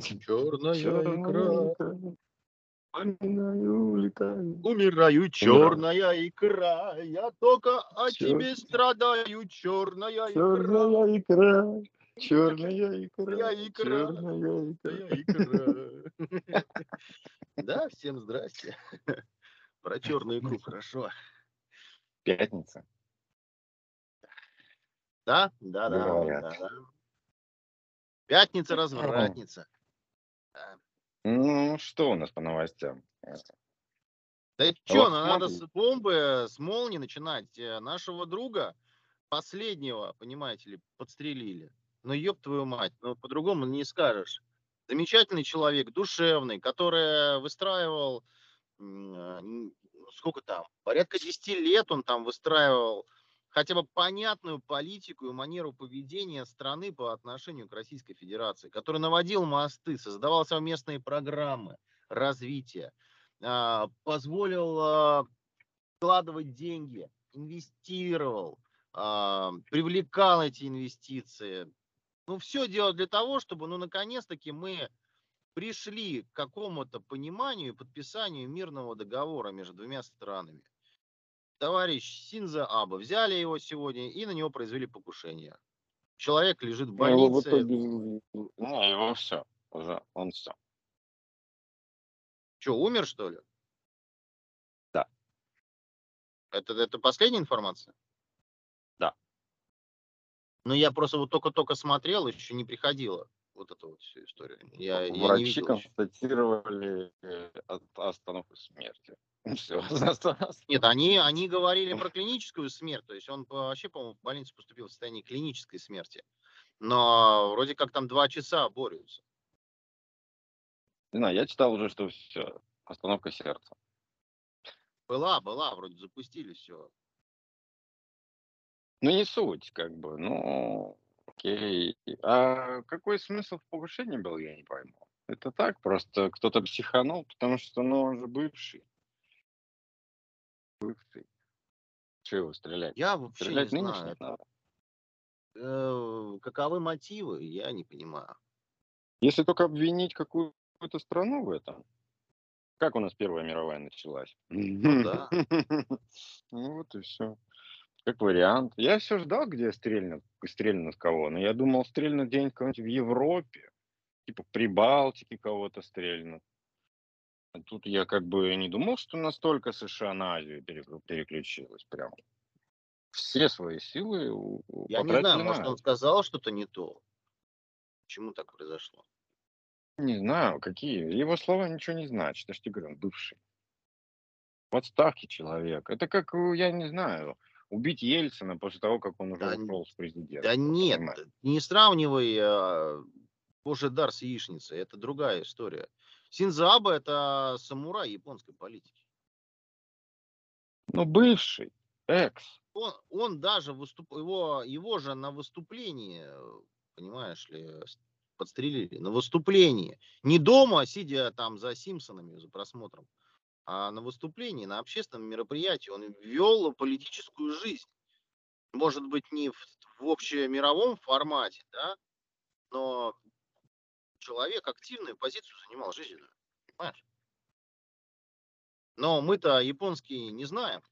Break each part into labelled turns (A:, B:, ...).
A: Черная икра.
B: Поминаю, улетаю.
A: Умираю, черная икра. Я только о тебе страдаю, черная икра.
B: Черная икра. Черная икра.
A: Черная икра.
B: Черная.
A: Да, всем здрасте. Про черную икру хорошо.
B: Пятница.
A: Да, да, да.
B: Говорят.
A: да, да. Пятница, развратница.
B: Ну, что у нас по новостям?
A: Да что,
B: вас
A: надо с бомбы, с молнии начинать. Э, Нашего друга, последнего, понимаете ли, подстрелили. Ну, ёб твою мать, ну, по-другому не скажешь. Замечательный человек, душевный, который выстраивал, н- сколько там, порядка 10 лет он там выстраивал хотя бы понятную политику и манеру поведения страны по отношению к Российской Федерации, который наводил мосты, создавал совместные программы развития, а, позволил а, вкладывать деньги, инвестировал, а, привлекал эти инвестиции. Ну, все делал для того, чтобы, ну, наконец-таки мы пришли к какому-то пониманию и подписанию мирного договора между двумя странами. Товарищ Синза Аба, взяли его сегодня и на него произвели покушение. Человек лежит в
B: Ну, его
A: больнице.
B: итоге- Не, его все. Уже он все.
A: Что, умер, что ли?
B: Да.
A: Это, это последняя информация?
B: Да.
A: Ну, я просто вот только-только смотрел, еще не приходила вот эта вот всю историю. Я, я не
B: Врачи
A: видел
B: констатировали э, остановку смерти. Все.
A: Нет, они, они говорили про клиническую смерть, то есть он вообще, по-моему, в больницу поступил в состоянии клинической смерти. Но вроде как там два часа борются.
B: Не знаю, я читал уже, что все. Остановка сердца.
A: Была, была, вроде запустили все.
B: Ну, не суть, как бы. Ну, окей. А какой смысл в покушении был, я не пойму. Это так, просто кто-то психанул, потому что, ну, он же бывший. Бывший. Чего его стрелять?
A: Я вообще
B: Стрелять
A: не знаю,
B: надо.
A: э, каковы мотивы, я не понимаю.
B: Если только обвинить какую-то страну в этом. Как у нас Первая мировая началась?
A: Ну да.
B: Ну вот и все. Как вариант. Я все ждал, где стрельнут, стрельнут кого. Но я думал, стрельнут где-нибудь кого-нибудь в Европе. Типа в Прибалтике кого-то стрельнут. Тут я как бы не думал, что настолько США на Азию переклю- переключилась. Прям. Все свои силы
A: Я не знаю,
B: на
A: может, он сказал что-то не то. Почему так произошло?
B: Не знаю, какие. Его слова ничего не значат. Я же тебе говорю, он бывший. В отставке человек. Это как, э, я не знаю, убить Ельцина после того, как он уже
A: Да
B: ушел с президента.
A: Да нет,
B: понимаешь?
A: не сравнивай а, Божий дар с яичницей. Это другая история. Синзаба это самурай японской политики.
B: Ну, бывший, экс.
A: Он, он даже выступ, его, его же на выступлении, понимаешь ли, подстрелили. На выступлении. Не дома, сидя там за Симпсонами, за просмотром, а на выступлении, на общественном мероприятии. Он вел политическую жизнь. Может быть, не в, в общемировом формате, да, но человек активную позицию занимал жизненную. Понимаешь? Но мы-то японский не знаем.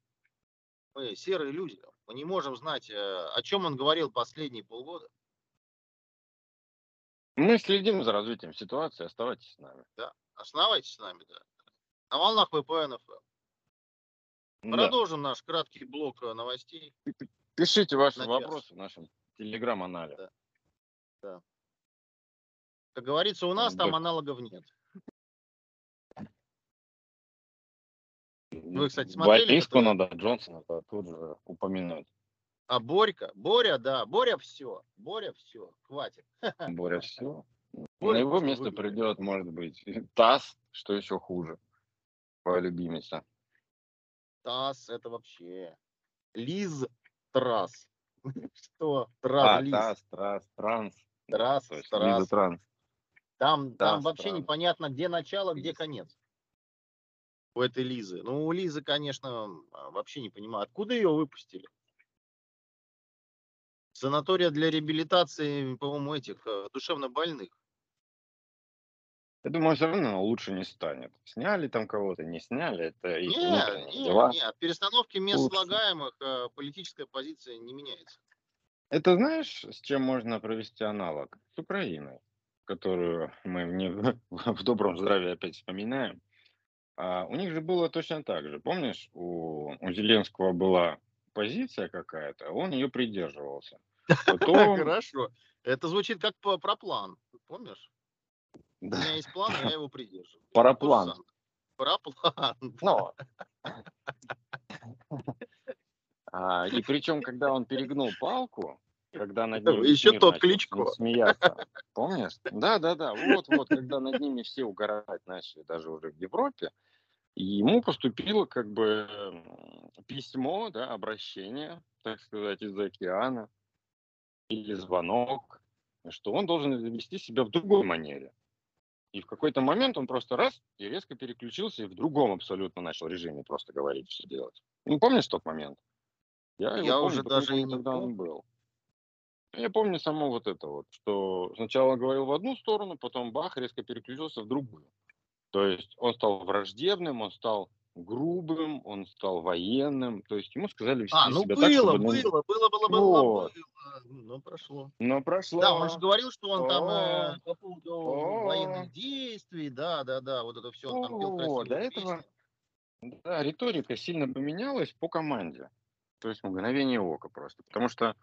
A: Мы серые люди. Мы не можем знать, э, о чем он говорил последние полгода.
B: Мы следим за развитием ситуации, оставайтесь с нами.
A: Оставайтесь с нами, да. На волнах FM.
B: Да.
A: Продолжим наш краткий блок э, новостей.
B: Пишите ваши
A: На час.
B: вопросы в нашем телеграм-анале.
A: Да. Как говорится, у нас там аналогов нет. Вы, кстати, смотрели,
B: Бориску
A: который-
B: надо Джонсона тут же упомянуть.
A: А Борька? Боря, да. Боря все. Боря все. Хватит.
B: Боря, все. На
A: Боря
B: его
A: просто
B: место
A: выиграл.
B: придет, может быть, ТАСС, что еще хуже. Твоя любимица.
A: Тасс это вообще. Лиз Трас. Что? Трас,
B: А,
A: Лиз.
B: ТАСС, ТРАСС, Транс.
A: Трас, Трас.
B: Лиза Транс.
A: Там, там
B: Да,
A: вообще
B: странно.
A: непонятно, где начало, где конец. У этой Лизы. Ну, у Лизы, конечно, а, вообще не понимаю, откуда ее выпустили. Санатория для реабилитации, по-моему, этих э, душевно больных.
B: Я думаю, все равно лучше не станет. Сняли там кого-то, не сняли, это их
A: Не,
B: внутренние
A: не,
B: дела.
A: не, от перестановки мест
B: Лучше.
A: слагаемых э, политическая позиция не меняется.
B: Это знаешь, с чем можно провести аналог? С Украиной, которую мы в, не- в добром здравии опять вспоминаем. А у них же было точно так же. Помнишь, у, у Зеленского была позиция какая-то, он ее придерживался. Потом,
A: Хорошо. Это звучит как по- про план. Помнишь? У
B: да,
A: меня есть план, и я его придерживаюсь.
B: параплан.
A: Же самое. Параплан.
B: Ну, а, и причем, когда он перегнул палку, когда над ним
A: Еще
B: мир
A: тот Кличко.
B: смеяться, помнишь? Да, да, да, вот, вот, когда над ними все угорать начали, даже уже в Европе, и ему поступило как бы письмо, да, обращение, так сказать, из океана, или звонок, что он должен вести себя в другой манере. И в какой-то момент он просто раз и резко переключился и в другом абсолютно начал режиме просто говорить, что делать. Ну, помнишь тот момент? Я, его
A: Я
B: помню,
A: уже даже и не
B: тогда он
A: помню.
B: был. Я помню само вот это вот, что сначала говорил в одну сторону, потом бах, резко переключился в другую. То есть он стал враждебным, он стал грубым, он стал военным. То есть ему сказали
A: А, ну было,
B: так, чтобы... ну,
A: было, было, было, было,
B: Вот.
A: было. Ну, прошло.
B: Но прошло.
A: Да, он же говорил, что он там э, по поводу военных действий, да, да, да, вот это все, он там пел
B: до этого. Да, риторика сильно поменялась по команде. То есть мгновение ока просто. Потому что,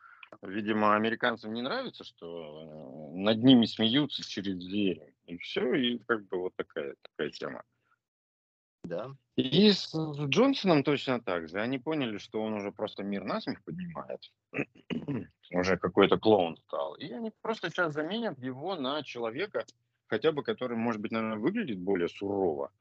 B: видимо, американцам не нравится, что э, над ними смеются через двери. И все, и как бы вот такая, такая тема.
A: Да.
B: И с, Джонсоном точно так же. Они поняли, что он уже просто мир насмех поднимает. уже какой-то клоун стал. И они просто сейчас заменят его на человека, хотя бы который, может быть, наверное, выглядит более сурово.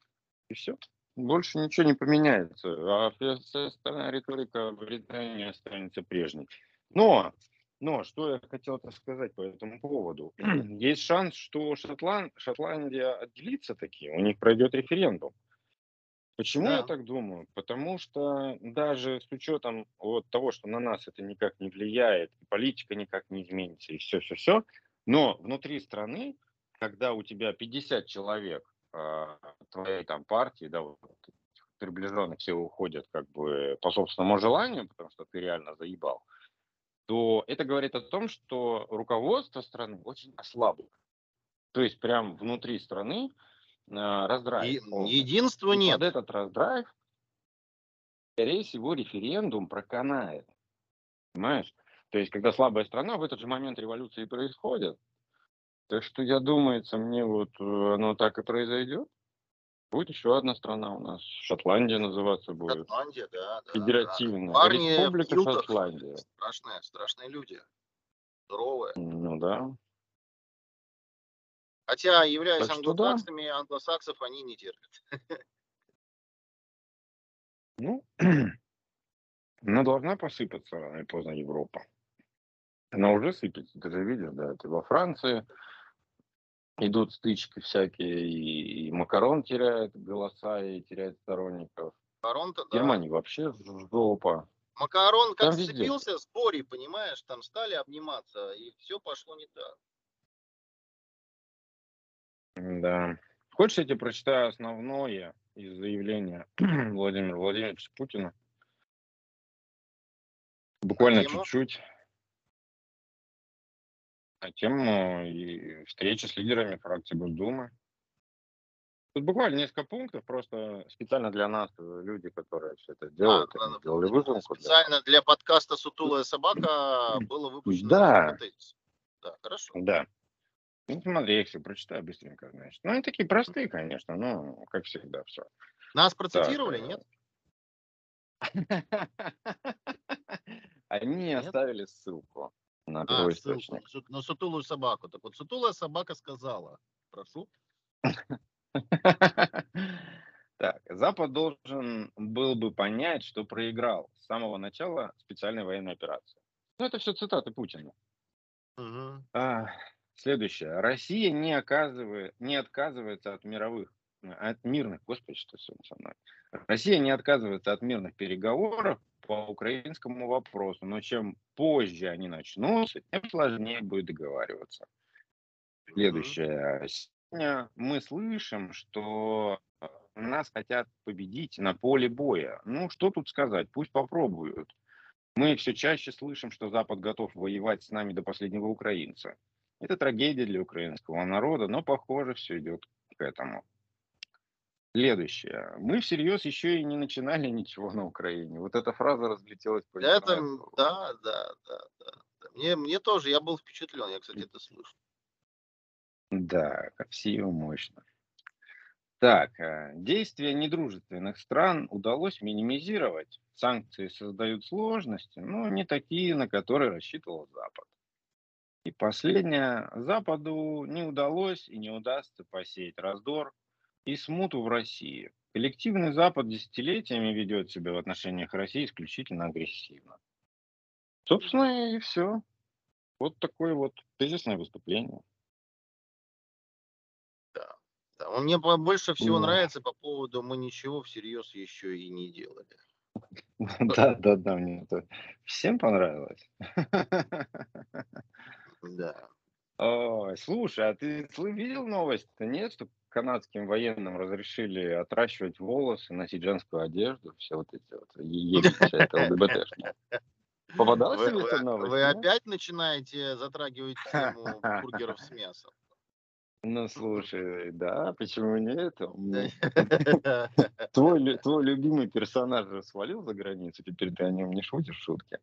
B: И все. Больше ничего не поменяется. А вся остальная риторика в Британии останется прежней. Но, но что я хотел сказать по этому поводу. Есть шанс, что Шотланд, Шотландия отделится таки, у них пройдет референдум. Почему я
A: Да.
B: так думаю? Потому что даже с учетом вот того, что на нас это никак не влияет, политика никак не изменится, и все-все-все, но внутри страны, когда у тебя 50 человек а, твоей там партии, да, вот, приближенных все уходят как бы по собственному желанию, потому что ты реально заебал, то это говорит о том, что руководство страны очень ослабло. То есть прям внутри страны а, раздрайв.
A: И единства
B: И
A: нет.
B: под этот раздрайв, скорее всего, референдум проканает. Понимаешь? То есть, когда слабая страна, в этот же момент революции происходит. Так что, я думается, мне вот э, оно так и произойдет. Будет еще одна страна у нас. Шотландия называться будет.
A: Шотландия, да, да.
B: Федеративная.
A: да. Парни в
B: Республика
A: килтах.
B: Шотландия.
A: Страшные, страшные люди. Здоровые.
B: Ну да.
A: Хотя, являясь
B: Так что да.
A: англосаксами, англосаксов они не терпят.
B: Ну, но должна посыпаться рано или поздно Европа. Она уже сыпется, ты же видишь, да, это во Франции идут стычки всякие, и, и Макарон теряет голоса и теряет сторонников.
A: Макарон-то, да.
B: Германии вообще жопа.
A: Макарон как
B: Там везде.
A: сцепился с Бори, понимаешь, там стали обниматься, и все пошло не так.
B: Да. Хочешь, я тебе прочитаю основное из заявления Владимира Владимировича Путина? Буквально чуть-чуть. На тему и встречи с лидерами фракции Госдумы. Тут буквально несколько пунктов, просто специально для нас, э, люди, которые все это делают,
A: А, да,
B: сделали выжимку.
A: Специально для подкаста «Сутулая собака» было выпущено
B: Да.
A: Да, хорошо.
B: Да. Ну, смотри, я их все прочитаю быстренько, значит. Ну, они такие простые, конечно, но, как всегда, все.
A: Нас процитировали,
B: Так,
A: нет?
B: Они
A: Нет?
B: оставили ссылку на
A: А,
B: первоисточник.
A: ссылку на су- на сутулую собаку. Так вот, сутулая собака сказала, прошу,
B: Так, Запад должен был бы понять, что проиграл с самого начала специальной военной операции. Ну, это все цитаты Путина. А, следующее. Россия не, оказывает, не отказывается от мировых, от мирных, господи, что сегодня со мной. Россия не отказывается от мирных переговоров по украинскому вопросу, но чем позже они начнутся, тем сложнее будет договариваться. Следующее. сегодня мы слышим, что нас хотят победить на поле боя. Ну, что тут сказать? Пусть попробуют. Мы все чаще слышим, что Запад готов воевать с нами до последнего украинца. Это трагедия для украинского народа, но, похоже, все идет к этому. Следующее. Мы всерьез еще и не начинали ничего на Украине. Вот эта фраза разлетелась по
A: Это, да, да, да, да. Мне, мне тоже, я был впечатлен, я, кстати, это слышал.
B: Да, красиво, мощно. Так, э, действия недружественных стран удалось минимизировать. Санкции создают сложности, но не такие, на которые рассчитывал Запад. И последнее. Западу не удалось и не удастся посеять раздор и смуту в России. Коллективный Запад десятилетиями ведет себя в отношениях России исключительно агрессивно. Собственно, и все. Вот такое вот тезисное выступление.
A: Да. да. Мне больше всего да. нравится по поводу мы ничего всерьез еще и не делали.
B: Да, да, да, мне это всем понравилось.
A: Да.
B: Ой, слушай, а ты видел новость-то, нет, что канадским военным разрешили отращивать волосы, носить женскую одежду, все вот эти вот, ебить вся эта ЛГБТшная.
A: Попадалось вы, вы, новость? Вы нет? опять начинаете затрагивать тему бургеров с мясом?
B: Ну, слушай, да, почему нет? Твой, твой любимый персонаж же свалил за границу, теперь ты о нем не шутишь шутки.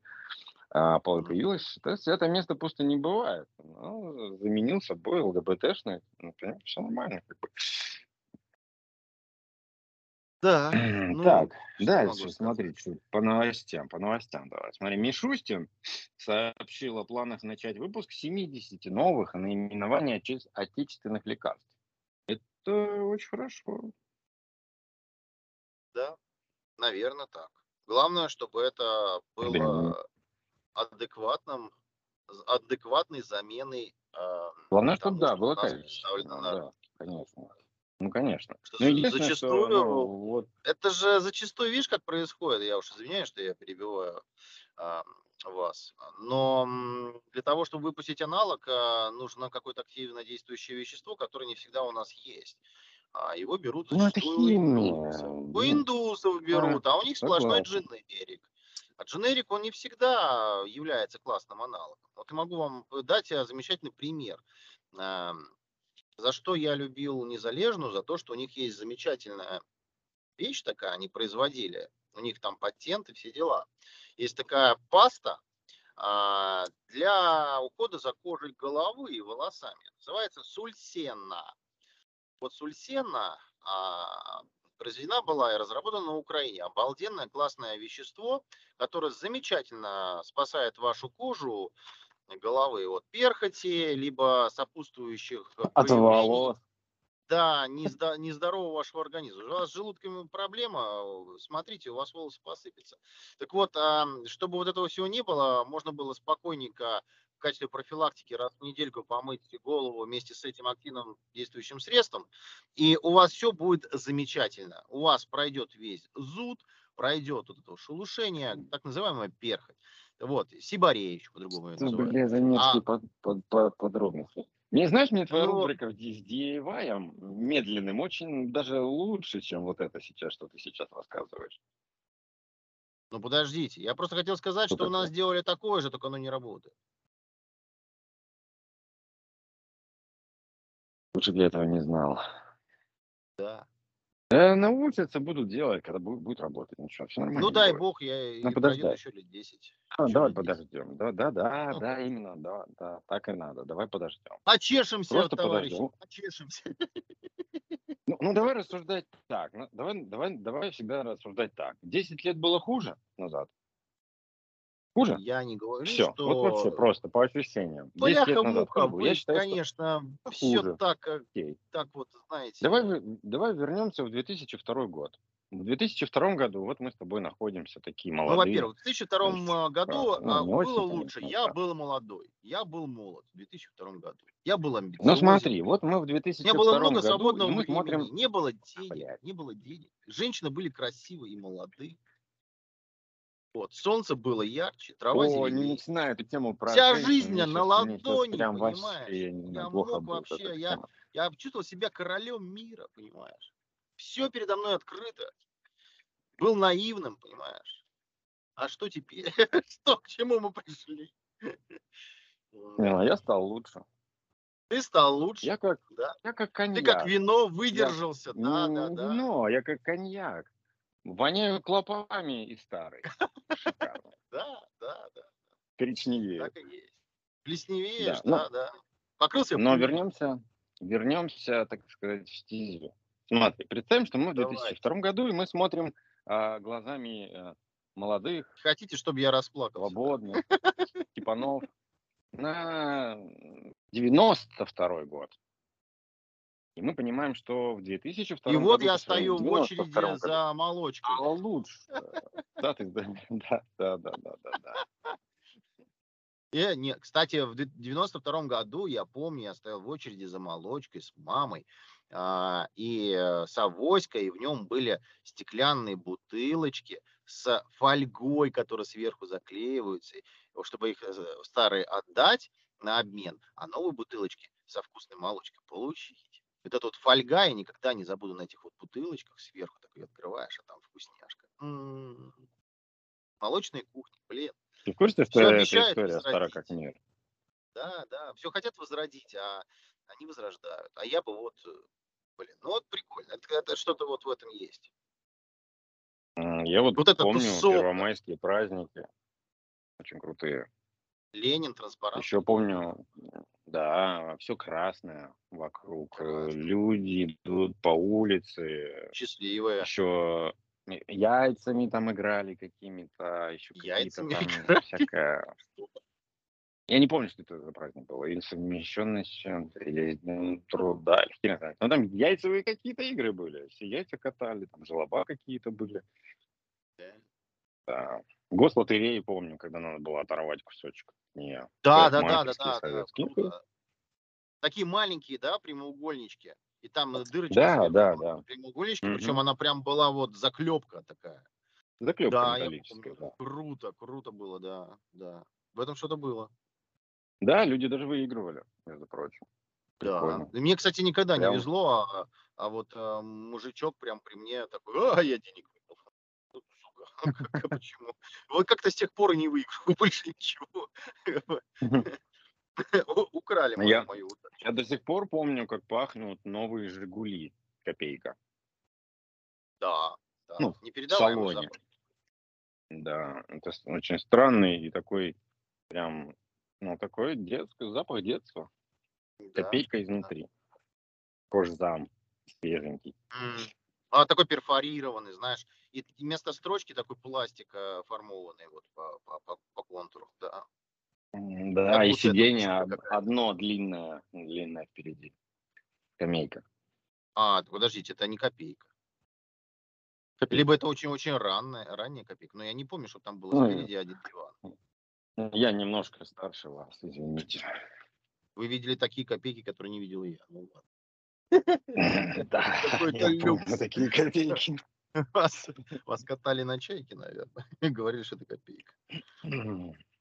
B: А появилось, то есть это место просто не бывает. Ну, заменил собой ЛГБТшный, ну, все нормально. Как бы.
A: Да.
B: Ну, так, дальше смотри, по новостям, по новостям давай. Смотри, Мишустин сообщил о планах начать выпуск 70 новых наименований отече- отечественных лекарств. Это очень хорошо.
A: Да, наверное, так. Главное, чтобы это было адекватным, адекватной заменой.
B: Э, Главное, чтобы да, было качество. Да, конечно. Ну, конечно. Что ну,
A: зачастую, что, ну, вот... это же зачастую, видишь, как происходит, я уж извиняюсь, что я перебиваю а, вас, но для того, чтобы выпустить аналог, а, нужно какое-то активно действующее вещество, которое не всегда у нас есть. А его берут ну, это химия. у индусов берут, а, а у них сплошной дженерик. А дженерик, он не всегда является классным аналогом. Вот я могу вам дать замечательный пример. За что я любил Незалежную? За то, что у них есть замечательная вещь такая, они производили. У них там патенты, все дела. Есть такая паста а, для ухода за кожей головы и волосами. Называется сульсенна. Вот сульсенна а, произведена была и разработана на Украине. Обалденное, классное вещество, которое замечательно спасает вашу кожу головы от перхоти, либо сопутствующих
B: от волос.
A: Да, нездорового вашего организма. У вас с желудками проблема, смотрите, у вас волосы посыпятся. Так вот, а, чтобы вот этого всего не было, можно было спокойненько в качестве профилактики раз в недельку помыть голову вместе с этим активным действующим средством, и у вас все будет замечательно. У вас пройдет весь зуд, пройдет вот это шелушение, так называемая перхоть. Вот, Сибарея еще по-другому
B: это называют. Бля, занятки а... под, под, под, подробности. Мне, знаешь, мне твоя ну, рубрика с DIY медленным очень даже лучше, чем вот это сейчас, что ты сейчас рассказываешь.
A: Ну подождите, я просто хотел сказать, что, что у нас сделали такое же, только оно не работает.
B: Лучше бы я этого не знал.
A: Да.
B: Э, научатся, будут делать, когда будет, будет работать. Ничего, все нормально.
A: Ну дай будет. бог, я
B: ну, подождать.
A: еще лет 10.
B: А, давай подождем. Да, да, да, ну, да, именно, да, да, так и надо. Давай подождем.
A: Очешемся, Просто товарищи, подождем. очешемся.
B: Ну, ну, давай рассуждать так. Ну, давай, давай, давай всегда рассуждать так. 10 лет было хуже назад. Хуже?
A: Я не говорю,
B: все.
A: что...
B: Вот вообще просто по ощущениям.
A: Бляха-муха, я считаю, конечно, что все хуже. так, Окей. так вот, знаете.
B: Давай, давай вернемся в 2002 год. В 2002 году вот мы с тобой находимся такие ну, молодые.
A: Ну, во-первых, в 2002 есть, году а, ну, было лучше. Конечно, я да. был молодой. Я был молод в 2002 году. Я был амбициозен.
B: Ну смотри, вот мы в 2002 году... Не было много свободного
A: времени, смотрим... не было денег, Блядь. не было денег. Женщины были красивые и молодые. Вот, солнце было ярче, трава О, зеленее.
B: не начинаю эту тему про
A: Вся жизнь на ладони, прям понимаешь?
B: Вообще, я, не я мог
A: вообще, я, Я чувствовал себя королем мира, понимаешь? Все передо мной открыто. Был наивным, понимаешь? А что теперь? Что, к чему мы пришли?
B: Не, ну, я стал лучше.
A: Ты стал лучше,
B: Я как,
A: да?
B: я как
A: Ты
B: коньяк.
A: как вино выдержался, да,
B: Не
A: да, да.
B: вино, я как коньяк. Воняю клопами и старый. Шикарно.
A: Да, да, да,
B: Коричневее.
A: так и есть. Плесневеешь,
B: Да, ну,
A: да, да. Покрылся
B: Но вернемся, вернемся, так сказать, в стезю. Смотри, представим, что мы в
A: Давай.
B: 2002 году, и мы смотрим а, глазами а, молодых,
A: Хотите, чтобы я расплакался?
B: свободных, типанов на 92 год. И мы понимаем, что в 2002
A: И
B: году...
A: вот я стою в
B: 92
A: очереди
B: году,
A: за молочкой.
B: стало лучше. Да, ты, да, да, да, да, да, да, да.
A: Э, не, кстати, в 92 году, я помню, я стоял в очереди за молочкой с мамой а, и э, с авоськой, и в нем были стеклянные бутылочки с фольгой, которые сверху заклеиваются, и чтобы их э, старые отдать на обмен, а новые бутылочки со вкусной молочкой получить. Эта вот фольга, я никогда не забуду на этих вот бутылочках сверху, так ее открываешь, а там вкусняшка. М. Молочная кухня, блин.
B: Ты в курсе, что
A: обещают
B: история стара как мир?
A: Да, да, все хотят возродить, а они возрождают. А я бы вот, э, блин, ну вот прикольно. Это, это что-то вот в этом есть.
B: Я вот,
A: Вот
B: помню
A: тусовка.
B: первомайские праздники. Очень крутые.
A: Ленин, транспарант.
B: Еще помню, да, все красное вокруг. э,
A: Красное.
B: Люди идут по улице.
A: Счастливая.
B: Еще яйцами там играли какими-то. Еще какие-то
A: Яйцами
B: там
A: играли?
B: всякое. Я не помню, что это за праздник был. Или совмещенность с чем-то, или с Днем труда, или хрен знает. Но там яйцевые какие-то игры были. Все яйца катали, там желоба какие-то были.
A: Да,
B: Да. Гослотереи помню, когда надо было оторвать кусочек. Не,
A: да, да, да, да, да, да, круто. Такие маленькие, да, прямоугольнички. И там дырочка
B: Да,
A: сверху
B: да, да.
A: в прямоугольничке,
B: Мгм.
A: причем она прям была вот заклепка такая.
B: Заклепка
A: Да, я
B: металлическая,
A: помню.
B: да.
A: Круто, круто было, да, да. В этом что-то было.
B: Да, люди даже выигрывали, между прочим.
A: Да.
B: Прикольно.
A: И Мне, кстати, никогда
B: Прям.
A: не везло, а, а вот а, мужичок прям при мне такой, а, я денег выиграл. Ну, сука, как- как- почему? Вот как-то с тех пор и не выиграл больше ничего. Украли
B: Ну,
A: мою,
B: я-
A: мою удачу.
B: Я до сих пор помню, как пахнут новые «Жигули» копейка.
A: Да, да.
B: Ну, салоне.
A: запах.
B: Да, это очень странный и такой прям, ну, такой детский запах детства.
A: Да.
B: Копейка изнутри. Кожзам свеженький.
A: М. А такой перфорированный, знаешь, и вместо строчки такой пластик э, формованный вот по, по, по, по контуру, да.
B: М,
A: Как
B: Да, и сиденье одно длинное, длинное впереди. Скамейка.
A: А, подождите, это не копейка. Либо это очень-очень ранняя, ранняя копейка. Но я не помню, что там было
B: Ну,
A: спереди один диван.
B: Я немножко старше вас, извините.
A: Вы видели такие копейки, которые не видел я. Ну ладно.
B: Да, я такие копейки.
A: Вас, вас катали на чайке, наверное. Говорили, что это копейка.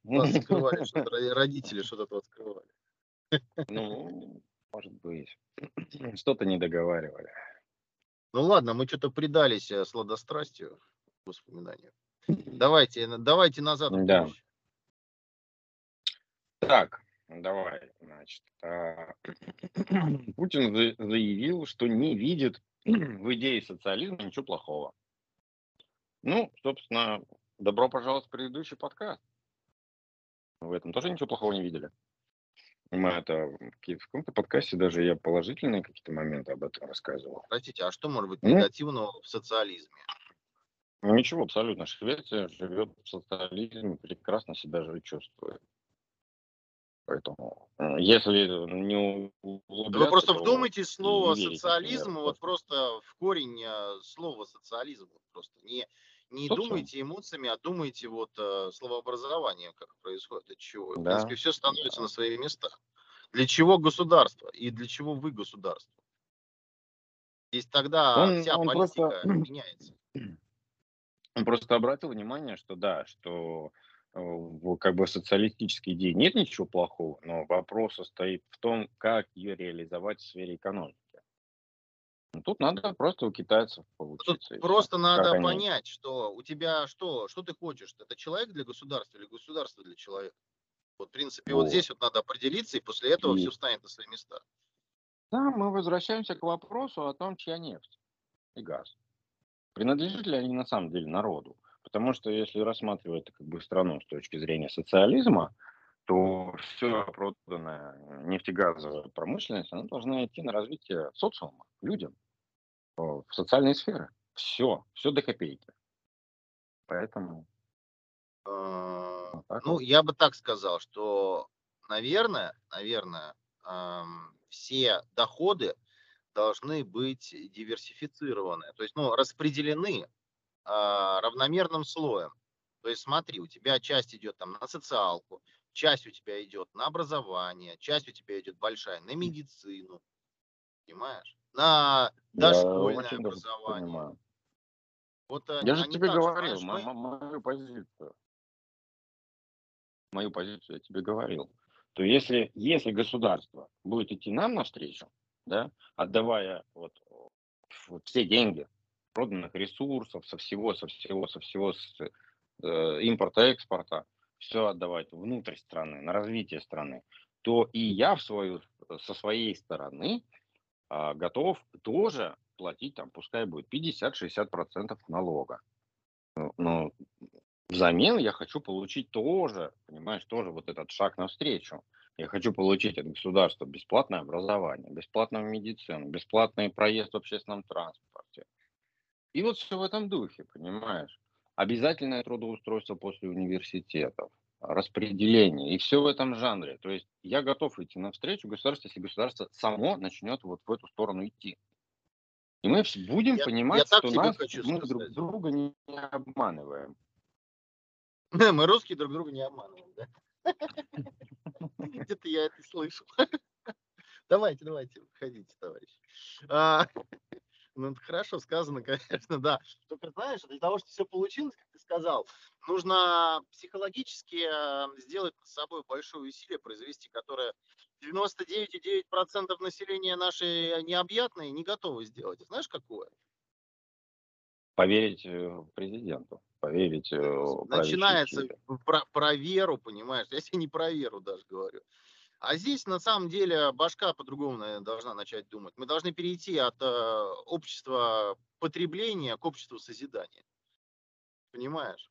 A: Вас скрывали, ро- родители что-то от вас скрывали.
B: Ну, может быть. Что-то не договаривали.
A: Ну ладно, мы что-то предались э, сладострастию воспоминаниям. Давайте, давайте назад
B: Да. Так, давай, значит. а, Путин за- заявил, что не видит в идее социализма ничего плохого. Ну, собственно, добро пожаловать в предыдущий подкаст. В этом тоже ничего плохого не видели. Мы это в каком-то подкасте даже я положительные какие-то моменты об этом рассказывал.
A: Простите, а что может быть
B: Ну.
A: негативного в социализме?
B: Ну, ничего, абсолютно. Швеция живет в социализме, прекрасно себя же чувствует. Поэтому, если не
A: Вы просто
B: то
A: вдумайтесь в слово
B: верите,
A: социализм,
B: например,
A: вот просто в корень э, слова социализм. Просто не, не
B: Точно.
A: думайте эмоциями, а думайте вот э, словообразованием, как происходит, от чего. В
B: Да,
A: принципе, все становится
B: да.
A: на свои места. Для чего государство и для чего вы государство? Здесь тогда
B: Он-
A: вся
B: он
A: политика
B: просто-
A: меняется.
B: Он просто обратил внимание, что да, что в как бы социалистической идее нет ничего плохого, но вопрос состоит в том, как ее реализовать в сфере экономики. Ну, тут надо просто у китайцев получиться.
A: Тут просто надо как понять, они... что у тебя что, что ты хочешь? Это человек для государства или государство для человека? Вот, в принципе, вот, вот здесь вот надо определиться, и после этого и... все встанет на свои места.
B: Да, мы возвращаемся к вопросу о том, чья нефть и газ. Принадлежит ли они на самом деле народу? Потому что если рассматривать как бы страну с точки зрения социализма, то все проданная нефтегазовая промышленность, она должна идти на развитие социума, людям, э, в социальные сферы. Все, все до копейки. Поэтому...
A: А, вот ну, вот. я бы так сказал, что, наверное, наверное, все доходы должны быть диверсифицированы, то есть, ну, распределены равномерным слоем. То есть смотри, у тебя часть идет там на социалку, часть у тебя идет на образование, часть у тебя идет большая на медицину, понимаешь? На дошкольное Я образование.
B: Вот, э, Я же тебе говорил, знаешь, мы... мою позицию. Мою позицию я тебе говорил. То если, если государство будет идти нам навстречу, да, отдавая вот, вот все деньги проданных ресурсов, со всего, со всего, со всего с, э, импорта, экспорта, все отдавать внутрь страны, на развитие страны, то и я в свою, со своей стороны э, готов тоже платить, там, пускай будет 50-60% налога. Но ну, взамен я хочу получить тоже, понимаешь, тоже вот этот шаг навстречу. Я хочу получить от государства бесплатное образование, бесплатную медицину, бесплатный проезд в общественном транспорте, и вот все в этом духе, понимаешь? Обязательное трудоустройство после университетов, распределение, и все в этом жанре. То есть я готов идти навстречу государству, если государство само начнет вот в эту сторону идти. И мы будем я, понимать, я что нас мы друг друга не обманываем.
A: Мы русские друг друга не обманываем, да? Где-то я это слышал. Давайте, давайте, выходите, товарищ. Ну, это хорошо сказано, конечно, да. Только, знаешь, для того, чтобы все получилось, как ты сказал, нужно психологически э, сделать с собой большое усилие произвести, которое 99,9% населения нашей необъятные не готовы сделать. Знаешь, какое?
B: Поверить э, президенту, поверить э,
A: Начинается про, про веру, понимаешь? Я себе не про веру даже говорю. А здесь на самом деле башка по-другому наверное, должна начать думать. Мы должны перейти от э, общества потребления к обществу созидания. Понимаешь?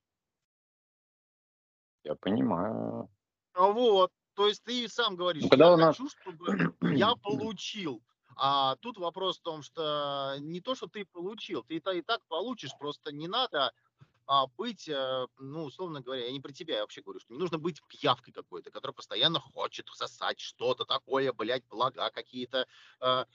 B: Я понимаю.
A: А вот, то есть ты сам говоришь, ну, когда я нас... хочу, чтобы я получил. А тут вопрос в том, что не то, что ты получил, ты и так получишь, просто не надо быть, э, ну, условно говоря, я не про тебя, я вообще говорю, что не нужно быть пиявкой какой-то, которая постоянно хочет сосать что-то такое, блядь, блага какие-то, а,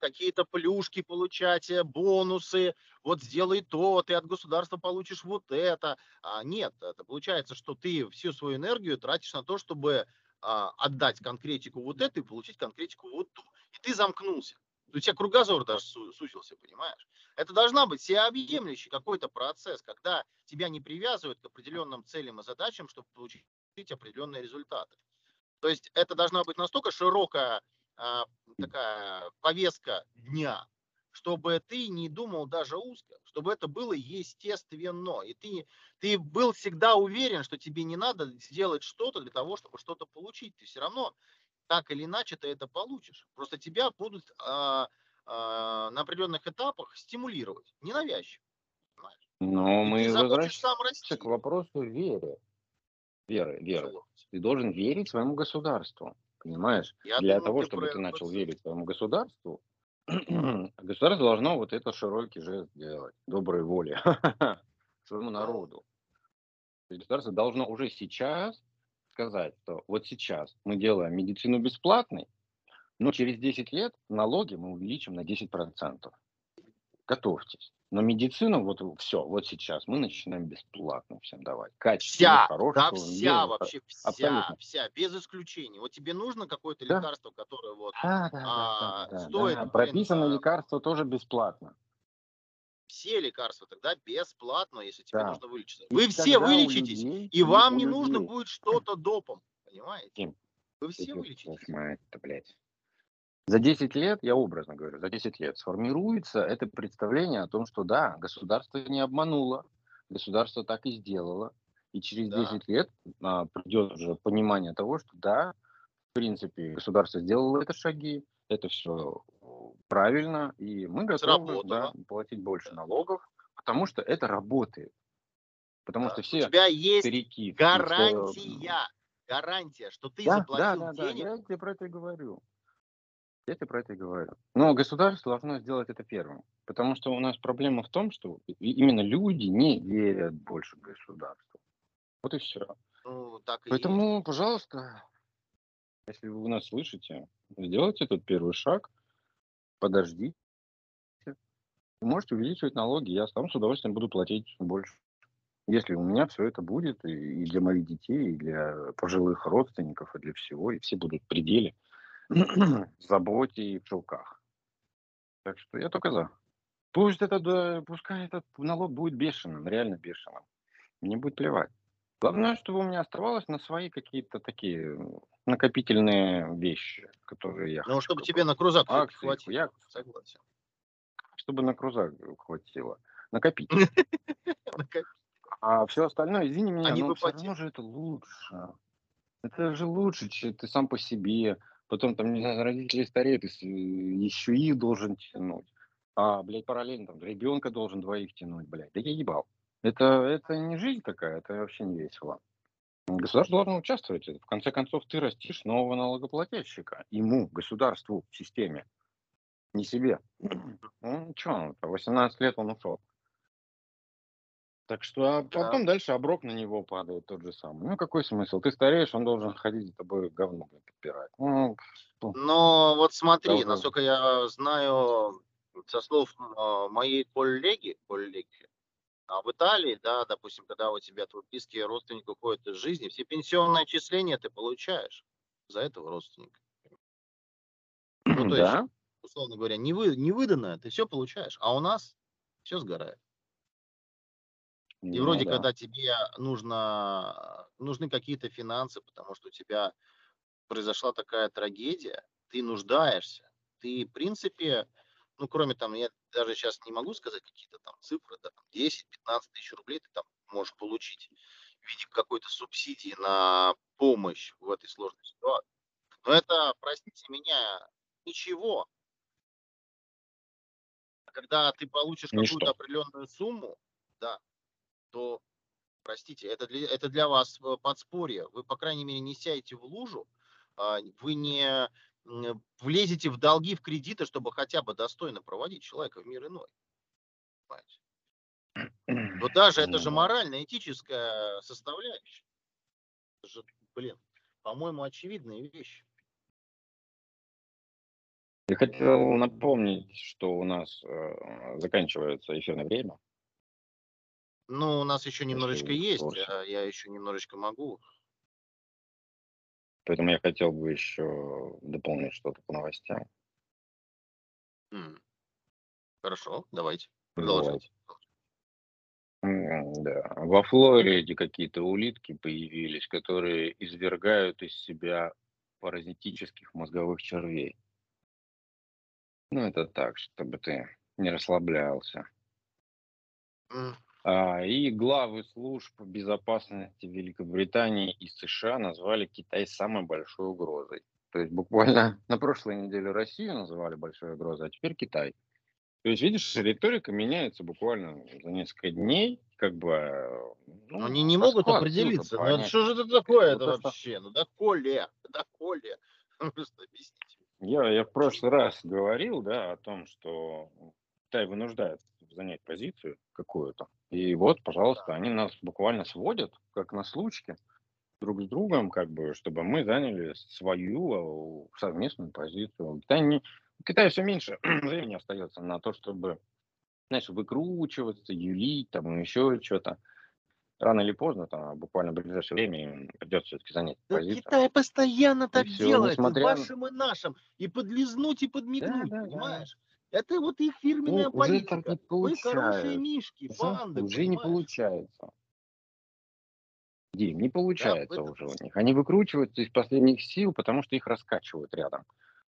A: какие-то плюшки получать, э, бонусы, вот сделай то, ты от государства получишь вот это. А нет, это получается, что ты всю свою энергию тратишь на то, чтобы а, отдать конкретику вот это и получить конкретику вот ту. И ты замкнулся. У тебя кругозор даже сузился, понимаешь? Это должна быть всеобъемлющий какой-то процесс, когда тебя не привязывают к определенным целям и задачам, чтобы получить определенные результаты. То есть это должна быть настолько широкая а, такая повестка дня, чтобы ты не думал даже узко, чтобы это было естественно. И ты, ты был всегда уверен, что тебе не надо сделать что-то для того, чтобы что-то получить. Ты все равно так или иначе ты это получишь. Просто тебя будут а, а, на определенных этапах стимулировать, ненавязчиво.
B: Но и мы возвращаемся к вопросу веры. Веры, веры. Ты должен верить своему государству. Понимаешь? Я Для думаю, того, чтобы ты начал верить своему государству, государство должно вот это широкий жест делать, доброй воли своему народу. Государство должно уже сейчас сказать, что вот сейчас мы делаем медицину бесплатной, но через 10 лет налоги мы увеличим на 10%. Готовьтесь. Но медицину вот все, вот сейчас мы начинаем бесплатно всем давать.
A: Качество, хорошего, да вся вообще, вся, абсолютно. вся, без исключения. Вот тебе нужно какое-то да? лекарство, которое вот да, да,
B: а, да, да, стоит... Да, Прописано лекарство тоже бесплатно.
A: Все лекарства тогда бесплатно, если тебе
B: Да.
A: нужно вылечиться.
B: И
A: Вы все
B: тогда у
A: вылечитесь,
B: людей-
A: и вам не нужно
B: людей-
A: будет что-то допом. Понимаете? Вы все вылечитесь.
B: блядь. За 10 лет, я образно говорю, за 10 лет сформируется это представление о том, что да, государство не обмануло, государство так и сделало. И через
A: Да.
B: 10 лет а, придет уже понимание того, что да, в принципе, государство сделало это шаги, это все правильно, и мы готовы да, платить больше
A: Да.
B: налогов, потому что это работает. Потому
A: Да.
B: что
A: У
B: все
A: тебя есть
B: старики...
A: гарантия, гарантия, что ты
B: Да, да,
A: заплатил
B: да, да,
A: денег.
B: я тебе про это и говорю. Я тебе про это и говорю. Но государство должно сделать это первым. Потому что у нас проблема в том, что именно люди не верят больше государству. Вот и все.
A: Ну, так и есть.
B: Поэтому, пожалуйста, если вы нас слышите, сделайте этот первый шаг, подождите. Вы можете увеличивать налоги, я сам с удовольствием буду платить больше. Если у меня все это будет и для моих детей, и для пожилых родственников, и для всего, и все будут в пределе, в заботе и в шелках. Так что я только за. Пусть это, да, пускай этот налог будет бешеным, реально бешеным. Мне будет плевать. Главное, чтобы у меня оставалось на свои какие-то такие накопительные вещи, которые я
A: Ну,
B: хочу.
A: чтобы
B: как
A: тебе на крузак
B: акции,
A: хватило.
B: хуяк,
A: Согласен.
B: чтобы на крузак хватило. Накопить. А все остальное, извини меня, но все равно же это лучше. Это же лучше, чем ты сам по себе. Потом там, не знаю, родители стареют, если еще их должен тянуть. А, блядь, параллельно там ребенка должен двоих тянуть, блядь. Да я ебал. Это, это не жизнь такая, это вообще не весело. Государство должно участвовать. В конце концов, ты растишь нового налогоплательщика. Ему, государству, системе. Не себе. Ну, что, 18 лет он ушел. Так что а
A: Да.
B: потом дальше оброк на него падает тот же самый. Ну, какой смысл? Ты стареешь, он должен ходить за тобой говно блин, подпирать. Ну.
A: Но вот смотри,
B: Должен.
A: насколько я знаю, со слов а, моей коллеги, коллеги, а в Италии, да, допустим, когда у тебя твой близкий родственник уходит из жизни, все пенсионные отчисления ты получаешь за этого родственника. Ну, то есть,
B: да?
A: условно говоря, не, вы, не выданное, ты все получаешь, а у нас все сгорает. И
B: Ну
A: вроде,
B: да.
A: когда тебе нужно, нужны какие-то финансы, потому что у тебя произошла такая трагедия, ты нуждаешься, ты, в принципе, ну, кроме там, я даже сейчас не могу сказать какие-то там цифры, да, там 10-15 тысяч рублей ты там можешь получить в виде какой-то субсидии на помощь в этой сложной ситуации. Но это, простите меня, ничего. А Когда ты получишь
B: Ничто.
A: какую-то определенную сумму, да, то, простите, это для, это для вас э, подспорье. Вы, по крайней мере, не сядете в лужу, а, вы не влезете в долги, в кредиты, чтобы хотя бы достойно проводить человека в мир иной. Понимаете? Вот даже это же
B: да.
A: морально-этическая составляющая. Это же, блин, по-моему, очевидные вещи.
B: Я хотел напомнить, что у нас э, заканчивается эфирное время.
A: Ну, у нас еще немножечко есть, а я еще немножечко могу.
B: Поэтому я хотел бы еще дополнить что-то по новостям.
A: Хорошо, давайте.
B: М, Да. Во Флориде какие-то улитки появились, которые извергают из себя паразитических мозговых червей. Ну, это так, чтобы ты не расслаблялся. А, и главы служб безопасности Великобритании и США назвали Китай самой большой угрозой. То есть буквально на прошлой неделе Россию называли большой угрозой, а теперь Китай. То есть, видишь, риторика меняется буквально за несколько дней, как бы... ну,
A: Они не могут определиться. Ну, это что же это такое
B: Вот
A: это
B: это-
A: вообще? Ну, да коле, да коле. Просто объясните.
B: Я, я в прошлый раз говорил, да, о том, что Китай вынуждает занять позицию какую-то. И вот, пожалуйста, они нас буквально сводят, как на случке, друг с другом, как бы, чтобы мы заняли свою совместную позицию. У Китая, не, у Китая все меньше времени остается на то, чтобы, знаешь, выкручиваться, юлить, там, еще что-то. Рано или поздно, там, буквально в ближайшее время им придется все-таки занять
A: Да
B: позицию.
A: Китай постоянно так
B: всё,
A: делает, и
B: несмотря на-
A: вашим, и нашим. И подлизнуть, и подмигнуть,
B: да, да.
A: понимаешь? Это вот их фирменная
B: Ну, уже так
A: политика.
B: не
A: Вы хорошие
B: получается.
A: мишки,
B: Сам
A: банды,
B: уже не
A: понимаешь?
B: получается. Дим, не
A: Да,
B: получается
A: это
B: уже у них. Они выкручиваются из последних сил, потому что их раскачивают рядом.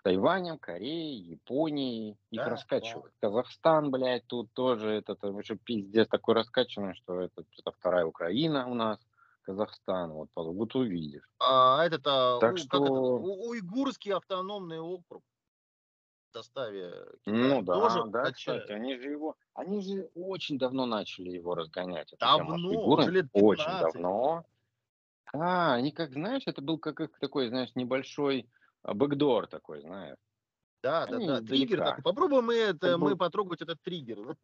B: Тайванем, Кореей, Японией. Их
A: Да, да.
B: раскачивают. Казахстан, блядь, тут тоже этот уже пиздец такой раскачанный, что это, это вторая Украина у нас. Казахстан, вот, вот увидишь.
A: А этот, а,
B: Так
A: у- как это,
B: что,
A: у- уйгурский автономный округ составе Китая
B: ну да,
A: тоже
B: да, кстати,
A: качает.
B: они же его, они же очень давно начали его разгонять,
A: Давно,
B: уйгурами,
A: уже лет
B: очень
A: 15.
B: давно. А, они как, знаешь, это был как их такой, знаешь, небольшой а, бэкдор такой, знаешь.
A: Да, да,
B: Они
A: да. Триггер
B: издалека.
A: такой. Попробуем мы это,
B: Это
A: мы
B: был
A: потрогать этот триггер.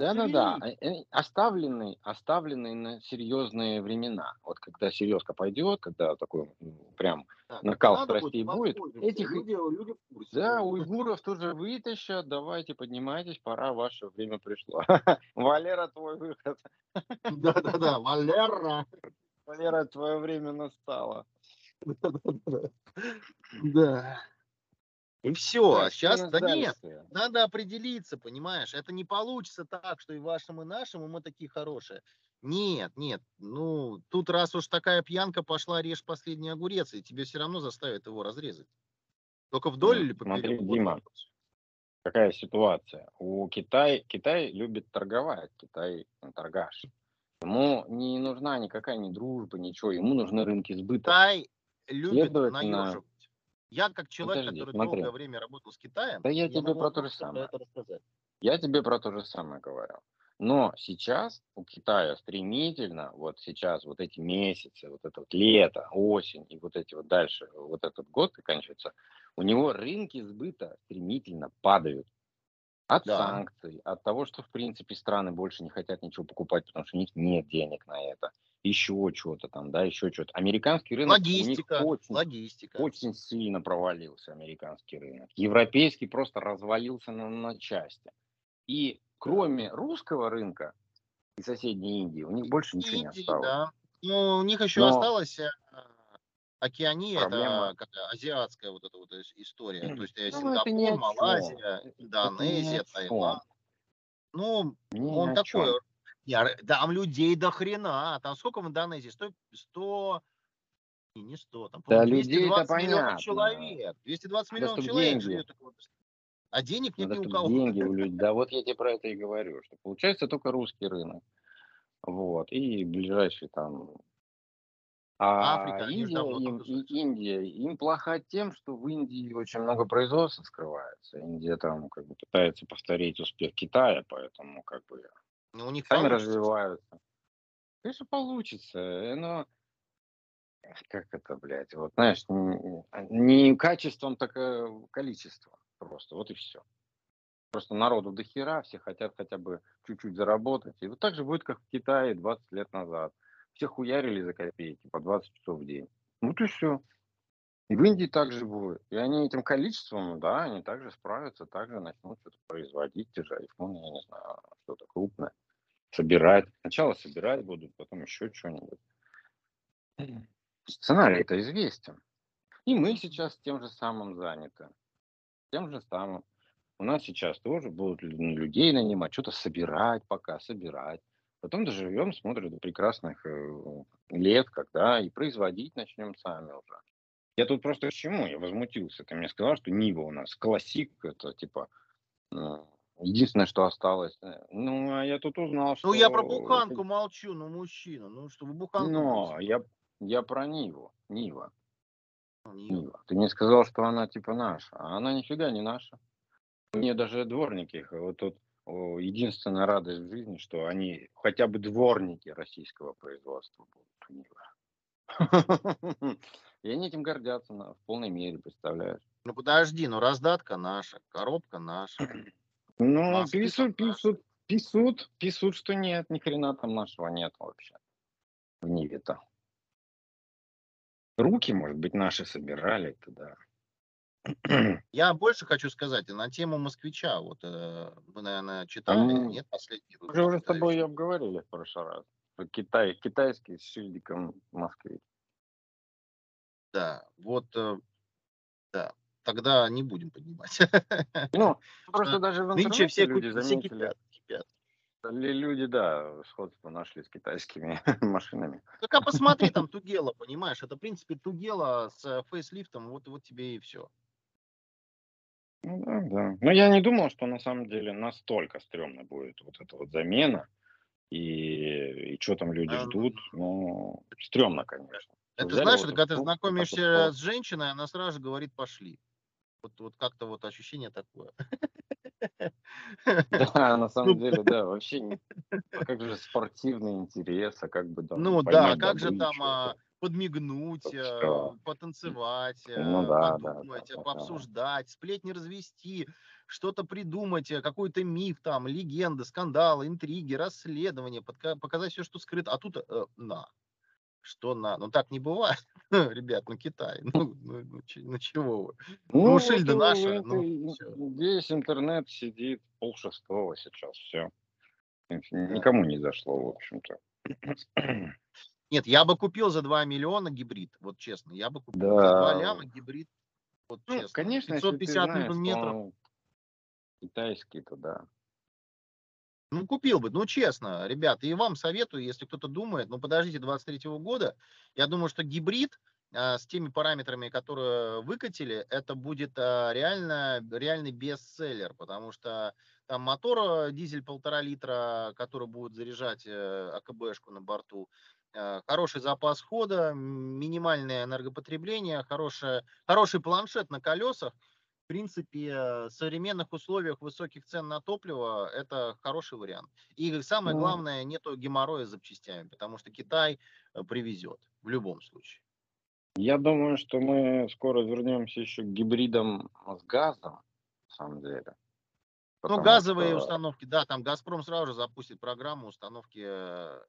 B: Да-да-да, э, э, оставленный, оставленный на серьезные времена. Вот когда серьезка пойдет, когда такой м, прям
A: Так,
B: накал страстей будет, этих,
A: Люди, люди в курсе.
B: да, уйгуров тоже вытащат, давайте поднимайтесь, пора, ваше время пришло. Валера, твой выход.
A: Да-да-да, Валера.
B: Валера, твое время настало.
A: Да. И все. А сейчас, да нет, надо определиться, понимаешь? Это не получится так, что и вашим, и нашим, и мы такие хорошие. Нет, нет. Ну, тут раз уж такая пьянка пошла, режь последний огурец, и тебе все равно заставят его разрезать. Только вдоль
B: М,
A: или
B: Смотри,
A: поперек? Вот
B: Дима,
A: вопрос.
B: какая ситуация. У Китая, Китай любит торговать, Китай торгаш. Ему не нужна никакая ни дружба, ничего, ему нужны рынки сбыта.
A: Китай любит
B: Следовательно.
A: Я как человек,
B: Подожди,
A: который
B: смотри.
A: долгое время работал с Китаем,
B: Да я
A: я
B: тебе про то же самое.
A: рассказать.
B: Я тебе про то же самое говорю. Но сейчас у Китая стремительно, вот сейчас, вот эти месяцы, вот это вот лето, осень и вот эти вот дальше, вот этот год заканчивается, у него рынки сбыта стремительно падают. От
A: Да.
B: санкций, от того, что, в принципе, страны больше не хотят ничего покупать, потому что у них нет денег на это. Еще что-то там, да, еще что-то. Американский рынок у них
A: Логистика,
B: очень
A: логистика.
B: очень сильно провалился американский рынок. Европейский просто развалился на, на части. И кроме русского рынка и соседней Индии, у них больше ничего не
A: Индии,
B: осталось.
A: да. Ну, у них еще
B: Но
A: осталась э, Океания,
B: проблема...
A: это как азиатская вот эта вот ис- история. То есть э,
B: Ну,
A: Сингапур. Малайзия, Индонезия. Таиланд. Ну,
B: Ни
A: он такой. Я там людей до хрена. Там сколько в Индонезии? 100, 100 не, не 100, там,
B: Да,
A: 220 миллионов
B: понятно.
A: человек. 220
B: Надо,
A: миллионов человек
B: деньги.
A: живет. А денег нет
B: Надо,
A: ни у кого.
B: деньги у людей. Да, вот я тебе про это и говорю, что получается только русский рынок. Вот. И ближайший там А
A: Африка,
B: Индия, им, и Индия, им плохо тем, что в Индии очень много производства скрывается. Индия там как бы пытается повторить успех Китая, поэтому как бы
A: Ну, у них
B: сами
A: получится.
B: развиваются. Конечно, получится, э, но как это, блядь, вот знаешь, н- не качеством, так э, количеством просто, вот и все. Просто народу до хера, все хотят хотя бы чуть-чуть заработать. И вот так же будет, как в Китае 20 лет назад. Все хуярили за копейки по 20 часов в день. Вот и все. И в Индии также будет. И они этим количеством, да, они также справятся, также начнут что-то производить, те же айфоны, я не знаю, что-то крупное. Собирать. Сначала собирать будут, потом еще что-нибудь. Сценарий это известен. И мы сейчас тем же самым заняты. Тем же самым. У нас сейчас тоже будут лю- людей нанимать, что-то собирать пока, собирать. Потом доживем, смотрим до прекрасных э, лет, когда и производить начнем сами уже. Я тут просто к чему? Я возмутился. Ты мне сказал, что Нива у нас классик, это типа э, единственное, что осталось. Э, Ну, а я тут узнал, что...
A: Ну, я про буханку молчу, ну, мужчина. Ну, что вы буханку
B: Но
A: молчите?
B: я, я про Ниву. Нива.
A: Не-
B: Нива. Ты мне сказал, что она типа наша, а она нифига не наша. Мне даже дворники, вот тут о, единственная радость в жизни, что они хотя бы дворники российского производства будут у Нивы. И они этим гордятся в полной мере, представляешь?
A: Ну, подожди, ну, раздатка наша, коробка наша.
B: Ну,
A: Маски
B: писут,
A: там
B: писут, писут, писут, что нет, ни хрена там нашего нет вообще. В Ниве-то. Руки, может быть, наши собирали туда.
A: Я больше хочу сказать на тему москвича. Вот э, вы, наверное, читали,
B: Там
A: нет, последний
B: Мы же уже с
A: выпуск,
B: тобой и обговорили в прошлый раз. Китай, китайский с шильдиком в Москве.
A: Да, вот, э, да. Тогда не будем поднимать.
B: Ну, просто даже в интернете
A: все,
B: люди заметили,
A: кипят,
B: люди, да, сходство нашли с китайскими машинами.
A: Так а посмотри, там Тугела, понимаешь, это в принципе Тугела с фейслифтом, вот, вот тебе и все.
B: Ну да, да. Но я не думал, что на самом деле настолько стрёмно будет вот эта вот замена. И, и что там люди
A: А,
B: ждут. Ну, стрёмно, конечно.
A: Это
B: Взяли
A: знаешь,
B: вот
A: это когда ты знакомишься с женщиной, она сразу же говорит «пошли». Вот, вот как-то вот ощущение такое.
B: Да, на
A: Ну,
B: самом деле, да, вообще не- а как же спортивный интерес, а как бы там
A: Ну да, как же там а, подмигнуть, э,
B: всё.
A: потанцевать,
B: Ну
A: э,
B: да, да, да,
A: подумать, э,
B: да, да.
A: пообсуждать, сплетни развести, что-то придумать, э, какой-то миф там, легенды, скандалы, интриги, расследования, подка- показать все, что скрыто. А тут э, на. Что на? Ну так не бывает, ребят, ну Китай, ну, ну, ну ну чего вы? Ну
B: Ну,
A: шильда
B: это,
A: наша,
B: это
A: ну все.
B: весь интернет сидит полшестого сейчас, все.
A: Да.
B: Никому не зашло, в общем-то.
A: Нет, я бы купил за 2 миллиона гибрид, вот честно, я бы купил. За 2
B: Да,
A: ляма гибрид, вот
B: ну,
A: честно.
B: конечно, если ты
A: 550
B: знаешь, что
A: ньютон-метров,
B: он китайский, то да.
A: Ну купил бы, ну честно, ребята, и вам советую, если кто-то думает, ну подождите 23 года, я думаю, что гибрид а, с теми параметрами, которые выкатили, это будет а, реально, реальный бестселлер, потому что там мотор а, дизель полтора литра, который будет заряжать э, АКБшку на борту, э, хороший запас хода, минимальное энергопотребление, хорошее, хороший планшет на колесах. В принципе, э, в современных условиях высоких цен на топливо это хороший вариант. И самое главное, нету геморроя с запчастями, потому что Китай э, привезет в любом случае.
B: я думаю, что мы скоро вернемся еще к гибридам с газом, на самом деле.
A: Ну, газовые
B: что,
A: установки, да, там Газпром сразу же запустит программу установки э,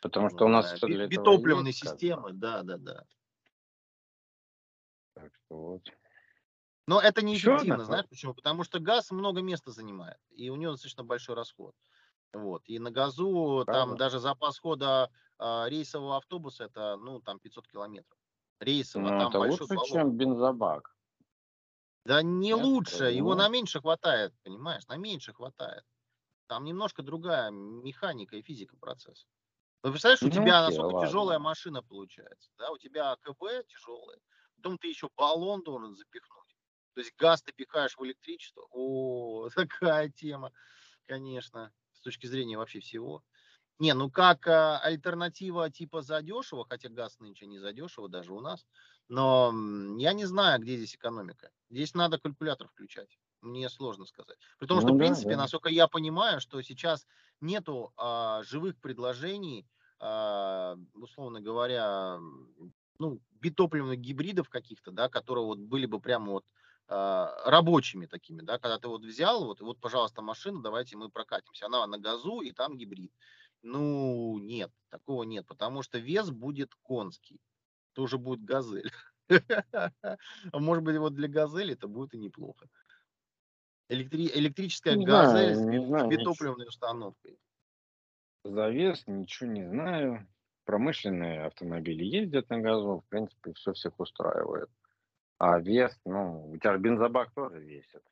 B: потому что у нас
A: битопливной системы, да, да, да.
B: Так что вот.
A: Но это
B: Еще
A: неэффективно,
B: одна
A: знаешь почему? Потому что газ много места занимает, и у него достаточно большой расход. Вот. И на газу там
B: Правда?
A: даже запас хода а, рейсового автобуса это, ну, там 500 километров. Рейсового,
B: Ну,
A: там
B: это
A: большой
B: лучше,
A: баллон.
B: чем бензобак.
A: Да не
B: Нет,
A: лучше, его на меньше хватает, понимаешь, на меньше хватает. Там немножко другая механика и физика процесса. Ну, представляешь, у
B: Ну,
A: тебя
B: окей,
A: насколько тяжелая
B: ладно.
A: машина получается, да, у тебя АКБ тяжелая, потом ты еще баллон должен запихнуть. То есть газ ты пихаешь в электричество. О, такая тема, конечно, с точки зрения вообще всего. Не, ну как а, альтернатива типа задешево, хотя газ нынче не задешево даже у нас, но я не знаю, где здесь экономика. Здесь надо калькулятор включать. Мне сложно сказать. При том, что,
B: Ну
A: в принципе,
B: да.
A: насколько я понимаю, что сейчас нету а, живых предложений, а, условно говоря, ну, битопливных гибридов каких-то, да, которые вот были бы прямо вот рабочими такими, да, когда ты вот взял, вот, вот, пожалуйста, машина, давайте мы прокатимся. Она на газу, и там гибрид. Ну, нет, такого нет, потому что вес будет конский. Это уже будет газель. А может быть, вот для газели это будет и неплохо. Электри- электрическая
B: Не
A: газель с,
B: знаю,
A: с битопливной установкой.
B: Завес, ничего не знаю. Промышленные автомобили ездят на газу, в принципе, все всех устраивает. А вес, ну, у тебя бензобак тоже весит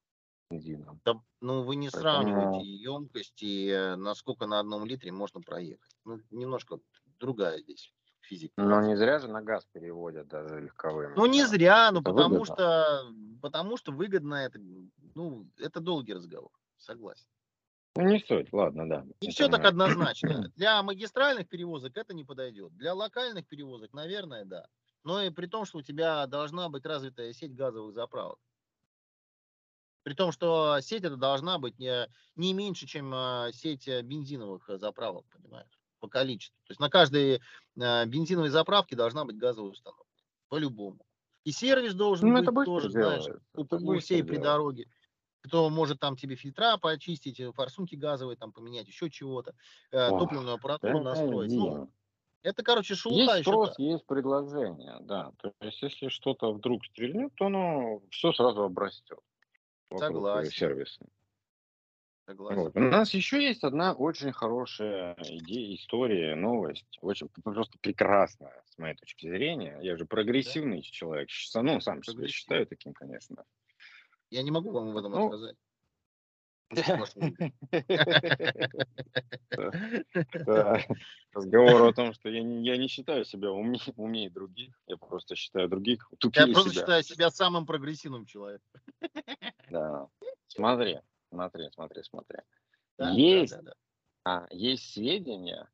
B: бензином.
A: Да, ну, вы не сравниваете
B: Поэтому,
A: емкость и э, насколько на одном литре можно проехать. Ну, немножко другая здесь физика
B: ну,
A: процесса.
B: не зря же на газ переводят даже легковыми.
A: Ну, не зря, ну,
B: Это
A: потому
B: выгодно.
A: что, потому что выгодно это, ну, это долгий разговор, согласен.
B: Ну, не суть, ладно, да.
A: Не все так однозначно. Для магистральных перевозок это не подойдет. Для локальных перевозок, наверное, да. Но и при том, что у тебя должна быть развитая сеть газовых заправок. При том, что сеть это должна быть не, не меньше, чем э, сеть э, бензиновых э, заправок, понимаешь, по количеству. То есть на каждой э, бензиновой заправке должна быть газовая установка. По-любому. И сервис должен
B: Ну,
A: быть тоже, знаешь, у, у всей при
B: делается.
A: дороге. Кто может там тебе фильтра почистить, форсунки газовые там поменять, еще чего-то,
B: Ох,
A: топливную аппаратуру настроить. Ну. Это, короче, шелуха
B: Есть
A: еще
B: спрос, есть предложение, да. То есть, если что-то вдруг стрельнет, то оно все сразу обрастет
A: Согласен.
B: сервиса.
A: Согласен.
B: Вот. У нас еще есть одна очень хорошая идея, история, новость. Очень просто прекрасная, с моей точки зрения. Я же
A: Да?
B: прогрессивный человек. щ- Ну, сам себя считаю таким, конечно.
A: Я не могу вам в этом
B: Ну,
A: отказать.
B: Да. Разговор о том, что я не, я не считаю себя умнее, других. Я просто считаю других
A: Я
B: тупее
A: просто
B: себя.
A: считаю себя самым прогрессивным человеком.
B: Да. Смотри, смотри, смотри, смотри. Есть, а, есть сведения,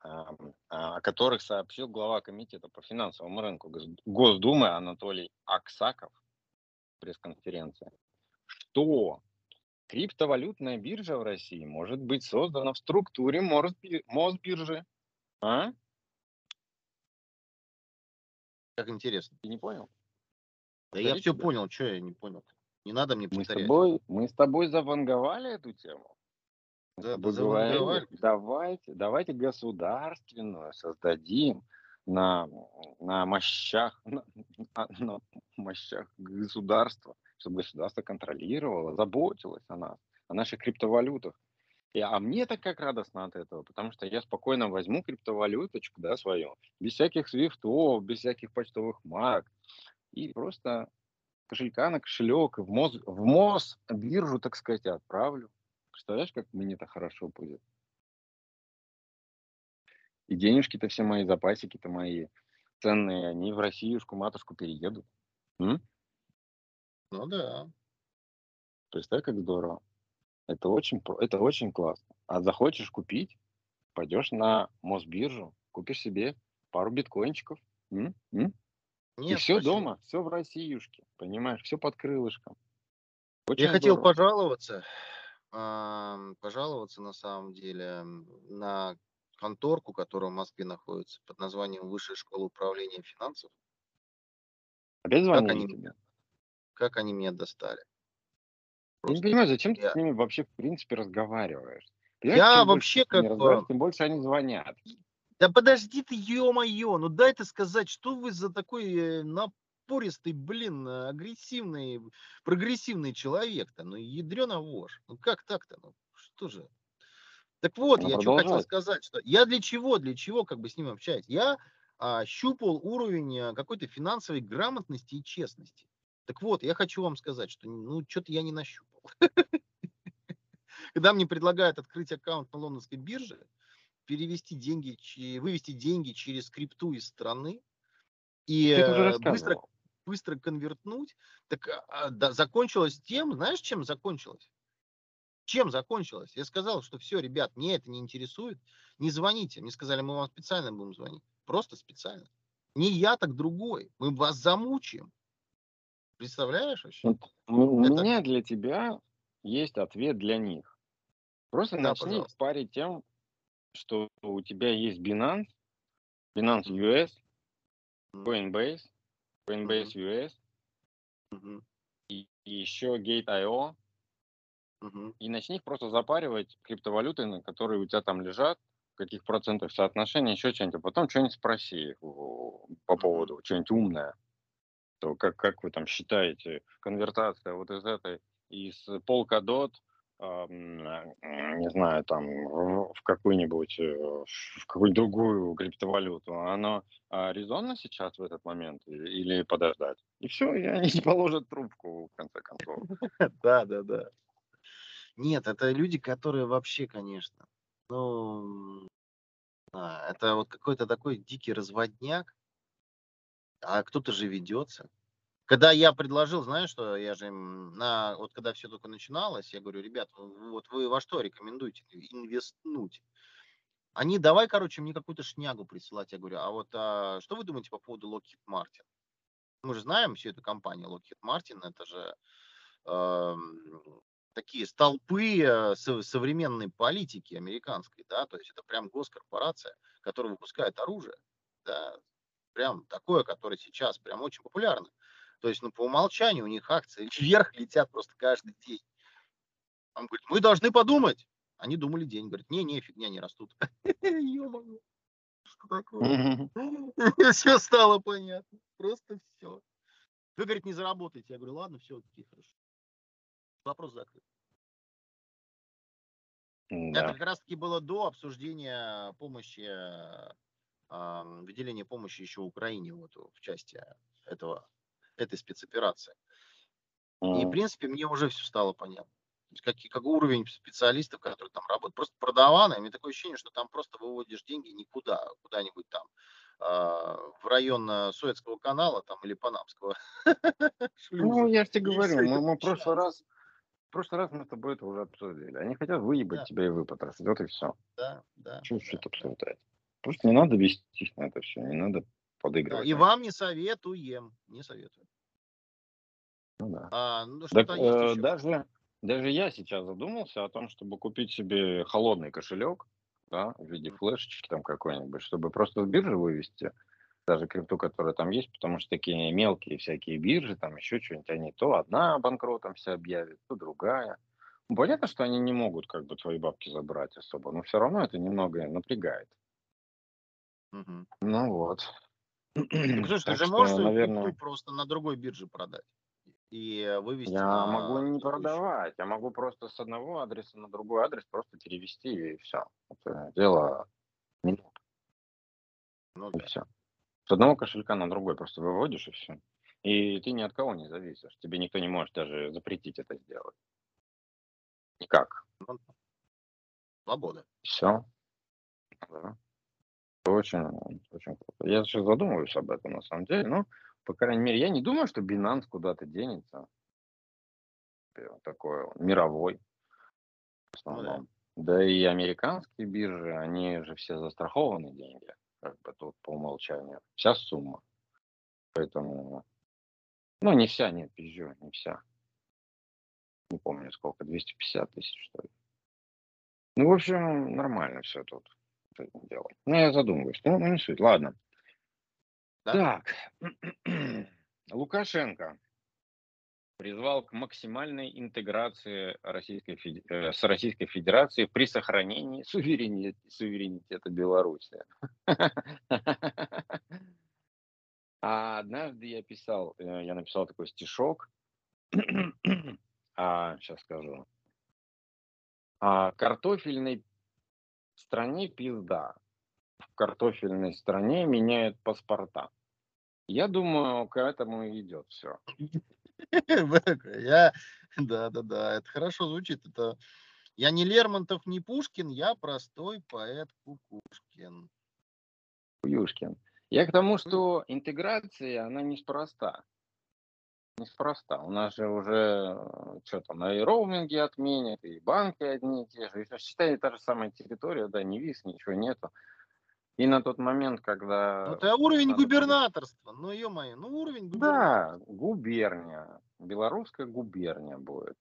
B: а, о которых сообщил глава комитета по финансовому рынку Гос- Госдумы Анатолий Аксаков в пресс-конференции, что криптовалютная биржа в России может быть создана в структуре Мосби- Мосбиржи. А?
A: Как интересно.
B: Ты не понял?
A: Да я
B: Повторить
A: все
B: тебе?
A: понял, что я не понял. Не надо мне
B: Мы с
A: повторять.
B: тобой, мы с тобой заванговали эту тему.
A: Да,
B: говорили, давайте, давайте государственную создадим на, на мощах, на- на мощах государства, чтобы государство контролировало, заботилось о нас, о наших криптовалютах. И, а мне так как радостно от этого, потому что я спокойно возьму криптовалюточку, да, свою, без всяких свифтов, без всяких почтовых марок, и просто кошелька на кошелек, в МОЗ, в МОЗ биржу, так сказать, отправлю. Представляешь, как мне это хорошо будет? И денежки-то все мои, запасики-то мои ценные, они в Россиюшку, матушку переедут. М?
A: Ну да.
B: Представь, как здорово. Это очень, это очень классно. А захочешь купить, пойдешь на Мосбиржу, купишь себе пару биткоинчиков. М? М? И
A: Нет,
B: все
A: спасибо.
B: дома, все в Россиюшке, понимаешь, все под крылышком. Очень
A: Я хотел
B: здорово.
A: пожаловаться, ам, пожаловаться на самом деле на конторку, которая в Москве находится под названием Высшая школа управления финансов.
B: Опять
A: Как
B: звонили
A: они,
B: тебе?
A: Как они меня достали.
B: Я не
A: Просто
B: понимаю, зачем ты
A: я,
B: с ними вообще, в принципе, разговариваешь? Понимаешь,
A: я вообще
B: ты
A: как бы...
B: тем больше они звонят.
A: Да подожди ты, ё-моё, ну дай ты сказать, что вы за такой э, напористый, блин, э, агрессивный, прогрессивный человек-то? Ну, ядрёна вошь. Ну как так-то? Ну что же? Так вот,
B: Ну,
A: я что хотел сказать, что я для чего, для чего как бы с ним общаюсь? Я а, щупал уровень а, какой-то финансовой грамотности и честности. Так вот, я хочу вам сказать, что ну что-то я не нащупал. Когда мне предлагают открыть аккаунт на лондонской бирже, перевести деньги, вывести деньги через крипту из страны и э, быстро, быстро конвертнуть, так а, да, закончилось тем, знаешь, чем закончилось? Чем закончилось? Я сказал, что все, ребят, мне это не интересует, не звоните. Мне сказали, мы вам специально будем звонить. Просто специально. Не я, так другой. Мы вас замучаем. Представляешь вообще?
B: Вот у
A: Это,
B: меня для тебя есть ответ для них. Просто
A: да,
B: начни
A: пожалуйста.
B: парить тем, что у тебя есть Binance, Binance US, Coinbase, Coinbase
A: мгм,
B: US
A: мгм,
B: и, и еще Gate.io,
A: мгм.
B: и начни их просто запаривать криптовалюты, на которые у тебя там лежат, каких процентах соотношения, еще что-нибудь, а потом что-нибудь спроси их по поводу, что-нибудь умное. То как, как вы там считаете, конвертация вот из этой, из ам, э, не знаю, там, в какую-нибудь, э, в какую-нибудь другую криптовалюту, оно а, резонно сейчас в этот момент или подождать? И все, и они не положат трубку, в конце концов.
A: Да, да, да. Нет, это люди, которые вообще, конечно, ну, а, это вот какой-то такой дикий разводняк, а кто-то же ведется. Когда я предложил, знаешь, что я же на, вот когда все только начиналось, я говорю, ребят, вот вы во что рекомендуете инвестнуть? Они давай, короче, мне какую-то шнягу присылать. Я говорю, а вот а, что вы думаете по поводу Lockheed Martin? Мы же знаем всю эту компанию Lockheed Martin, это же эм, такие столпы э, со- современной политики американской, да, то есть это прям госкорпорация, которая выпускает оружие, да, прям такое, которое сейчас прям очень популярно. То есть, ну, по умолчанию у них акции вверх летят просто каждый день. Он говорит, мы должны подумать. Они думали день. Говорят, не-не, фигня, не растут. Ё-моё, что такое? Все стало понятно. Просто все. Вы, говорит, не заработаете. Я говорю, ладно, все, окей, хорошо. Вопрос закрыт. Это как раз-таки было до обсуждения помощи, выделения помощи еще Украине вот в части этого, этой спецоперации. И, в принципе, мне уже все стало понятно. Как, как уровень специалистов, которые там работают. Просто продаваны, у меня такое ощущение, что там просто выводишь деньги никуда, куда-нибудь там а, в район э, Суэцкого канала там или Панамского.
B: Ну, я же тебе говорю, мы, мы в прошлый раз, в прошлый раз мы с тобой это уже обсудили. Они хотят выебать да. тебя и выпотрошить, вот и все.
A: Да, да.
B: Что да, это обсуждать? Просто не надо вестись на это все, не надо подыгрывать.
A: И вам не советуем, не советую.
B: Ну да. А, ну, так, э, даже, даже я сейчас задумался о том, чтобы купить себе холодный кошелек, да, в виде флешечки там какой-нибудь, чтобы просто в биржу вывести даже крипту, которая там есть, потому что такие мелкие всякие биржи, там еще что-нибудь, они то одна банкротом вся объявит, то другая. Ну, понятно, что они не могут как бы твои бабки забрать особо, но все равно это немного напрягает. Угу. Ну вот.
A: Слушай, ты же можешь наверное... просто на другой бирже продать и вывести
B: Я на могу не продавать, я могу просто с одного адреса на другой адрес просто перевести и все. Это дело минут. Ну, и все. С одного кошелька на другой просто выводишь и все. И ты ни от кого не зависишь. Тебе никто не может даже запретить это сделать. Никак. Ну,
A: свобода.
B: Все. Да. Очень, очень круто. Я сейчас задумываюсь об этом на самом деле, но по крайней мере, я не думаю, что Binance куда-то денется. Такой он, мировой. В основном. Ну, да. да и американские биржи, они же все застрахованы деньги. Как бы тут по умолчанию. Вся сумма. Поэтому, ну, не вся, нет, пизжу, не вся. Не помню сколько, 250 тысяч, что ли. Ну, в общем, нормально все тут этим делом. Ну, я задумываюсь. Ну, ну не суть. Ладно. Да? Так, Лукашенко призвал к максимальной интеграции Российской, э, с Российской Федерацией при сохранении суверенитета, суверенитета Беларуси. А однажды я писал, э, я написал такой стишок, а, сейчас скажу. А, картофельной стране пизда в картофельной стране меняют паспорта. Я думаю, к этому и идет все.
A: Я, да, да, да, это хорошо звучит. Это я не Лермонтов, не Пушкин, я простой поэт Кукушкин.
B: Куюшкин. Я к тому, что интеграция, она неспроста. Неспроста. У нас же уже, э, что там, и роуминги отменят, и банки одни и те же. Считай, та же самая территория, да, не вис, ничего нету. И на тот момент, когда...
A: Ну, это уровень губернаторства, ну, ё-моё, ну, уровень
B: губернаторства. Да, губерния, белорусская губерния будет.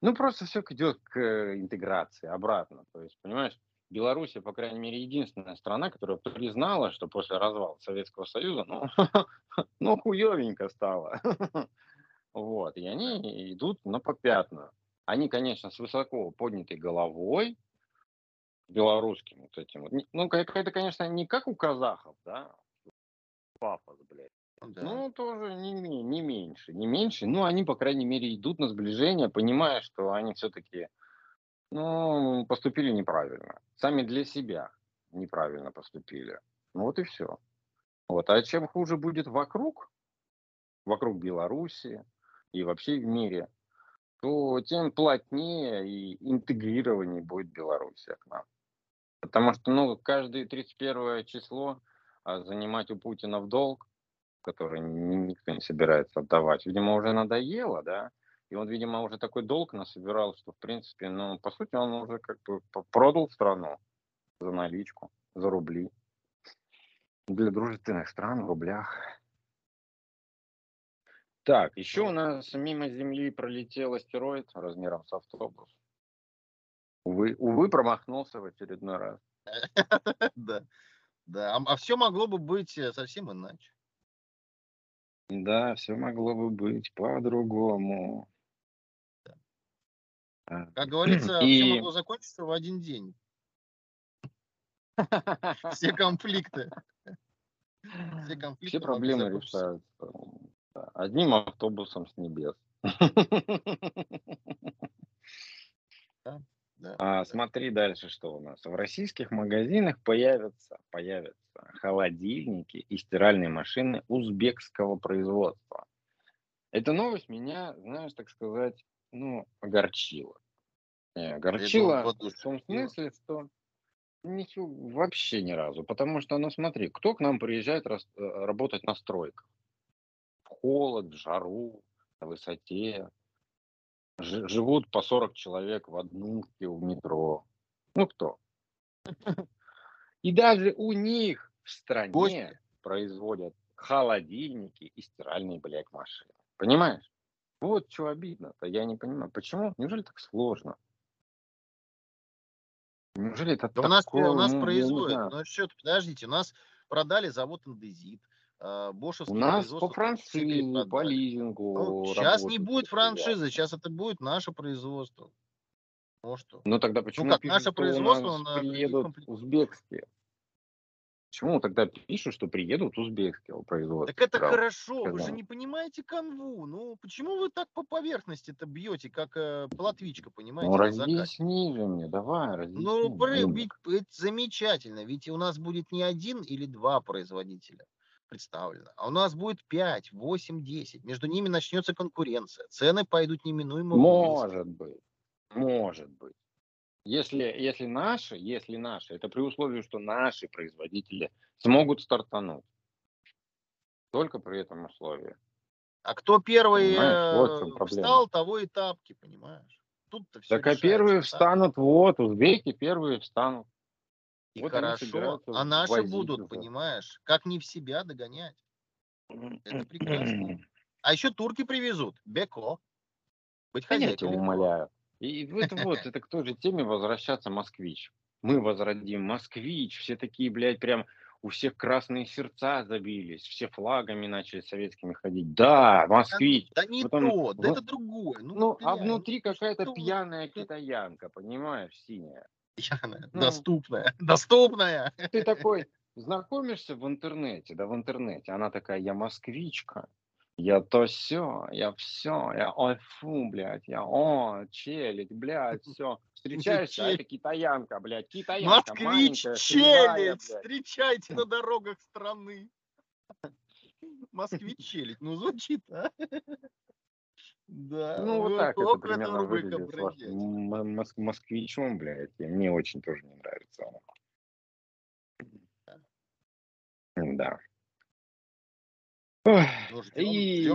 B: Ну, просто все идет к интеграции обратно. То есть, понимаешь, Белоруссия, по крайней мере, единственная страна, которая признала, что после развала Советского Союза, ну, ну хуевенько стало. Вот, и они идут на попятную. Они, конечно, с высоко поднятой головой, белорусским вот этим вот. Ну, это, конечно, не как у казахов, да, пафос, блядь. Ну да. Ну, тоже не, не меньше, не меньше. Ну, они, по крайней мере, идут на сближение, понимая, что они все-таки, ну, поступили неправильно. Сами для себя неправильно поступили. Ну, вот и все. Вот. А чем хуже будет вокруг, вокруг Беларуси и вообще в мире, то тем плотнее и интегрированнее будет Белоруссия к нам. Потому что, ну, каждое 31 число а, занимать у Путина в долг, который никто не собирается отдавать, видимо, уже надоело, да, и он, видимо, уже такой долг насобирал, что, в принципе, ну, по сути, он уже как бы продал страну за наличку, за рубли. Для дружественных стран в рублях. Так, еще у нас мимо Земли пролетел астероид размером с автобус. Увы, увы, промахнулся в очередной раз.
A: Да, да. А, все могло бы быть э, совсем иначе.
B: Да, все могло бы быть по-другому.
A: Как говорится, И... все могло закончиться в один день. Все конфликты.
B: Все, конфликты Все проблемы решаются одним автобусом с небес.
A: Да. Да.
B: А смотри дальше, что у нас. В российских магазинах появятся, появятся холодильники и стиральные машины узбекского производства. Эта новость меня, знаешь, так сказать, ну, огорчила. Не, огорчила в том смысле, что ничего вообще ни разу. Потому что, ну смотри, кто к нам приезжает э, работать на стройках? Холод, жару, на высоте. Ж, живут по 40 человек в однушке в метро. Ну кто? И даже у них в стране Гости. производят холодильники и стиральные, блядь, машины. Понимаешь? Вот что обидно-то, я не понимаю. Почему? Неужели так сложно?
A: Неужели это да у нас, у нас ну, производят, ну что, подождите, у нас продали завод Андезит,
B: а, Бошевский У нас по франшизе, по лизингу.
A: Ну, сейчас не будет франшизы, сейчас это будет наше производство.
B: Ну что? Ну тогда ну почему ну, как,
A: пишут, наше производство на
B: приедут узбекские? Почему тогда пишут, что приедут узбекские производства?
A: Так это хорошо, сказал. вы же не понимаете канву. Ну, почему вы так по поверхности-то бьете, как э, платвичка, понимаете?
B: Ну, разъясни же мне, давай, разъясни.
A: Ну, ведь это замечательно, ведь у нас будет не один или два производителя представлено, а у нас будет 5, 8, 10. Между ними начнется конкуренция. Цены пойдут неминуемо
B: Может вниз. быть, может быть. Если, если наши, если наши, это при условии, что наши производители смогут стартануть. Только при этом условии.
A: А кто первый вот э, встал, того и тапки, понимаешь?
B: Тут-то все так а первые так. встанут, вот, узбеки первые встанут.
A: И вот хорошо, а наши будут, понимаешь, как не в себя догонять. Это прекрасно. А еще турки привезут, Беко.
B: Быть Конечно, умоляю. И это вот, это к той же теме возвращаться москвич. Мы возродим москвич, все такие, блядь, прям у всех красные сердца забились, все флагами начали советскими ходить. Да, москвич.
A: Да, да не Потом, то, да вот, это другое.
B: Ну, ну а внутри ну, какая-то пьяная китаянка, понимаешь, синяя.
A: Пьяная, ну, доступная, доступная.
B: Ты такой знакомишься в интернете, да в интернете, она такая, я москвичка, я то все, я все, я ой фу, блядь, я о, челядь, блядь, все. Встречаешься, а это китаянка, блядь, китаянка
A: Москвич, челядь, встречайте на дорогах страны. Москвич, челядь, ну звучит, а?
B: Да. Ну, вот так это примерно выглядит с москвичом, блядь. И мне очень тоже не нравится. Да. Ну, и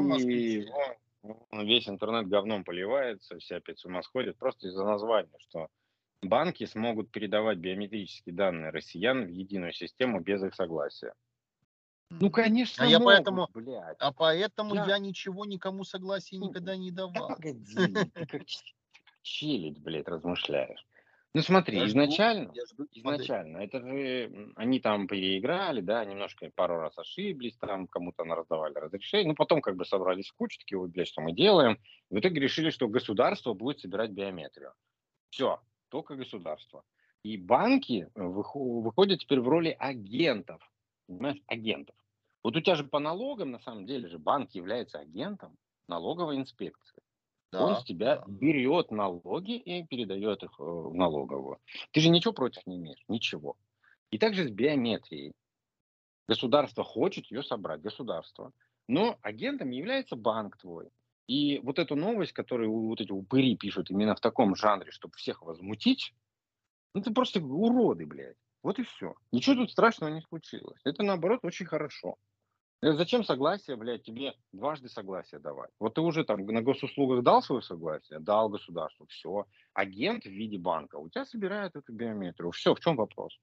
B: весь интернет говном поливается, все опять с ума сходят, просто из-за названия, что банки смогут передавать биометрические данные россиян в единую систему без их согласия.
A: Ну, конечно, а могут, я поэтому, блядь. А поэтому я... я ничего никому согласия никогда не давал. Да погоди,
B: ты как челядь, блядь, размышляешь. Ну смотри, я изначально, жду, жду изначально, это же они там переиграли, да, немножко пару раз ошиблись, там кому-то раздавали разрешение, ну потом как бы собрались в кучу, такие, блядь, что мы делаем. В итоге решили, что государство будет собирать биометрию. Все, только государство. И банки выходят теперь в роли агентов, понимаешь, агентов. Вот у тебя же по налогам, на самом деле же, банк является агентом налоговой инспекции. Да, Он с тебя да. берет налоги и передает их э, в налоговую. Ты же ничего против не имеешь, ничего. И также с биометрией. Государство хочет ее собрать, государство. Но агентом является банк твой. И вот эту новость, которую вот эти упыри пишут именно в таком жанре, чтобы всех возмутить, ну это просто уроды, блядь. Вот и все. Ничего тут страшного не случилось. Это наоборот очень хорошо. Э, зачем согласие, блядь, тебе дважды согласие давать? Вот ты уже там на госуслугах дал свое согласие, дал государству, все. Агент в виде банка у тебя собирает эту биометрию. Все, в чем вопрос?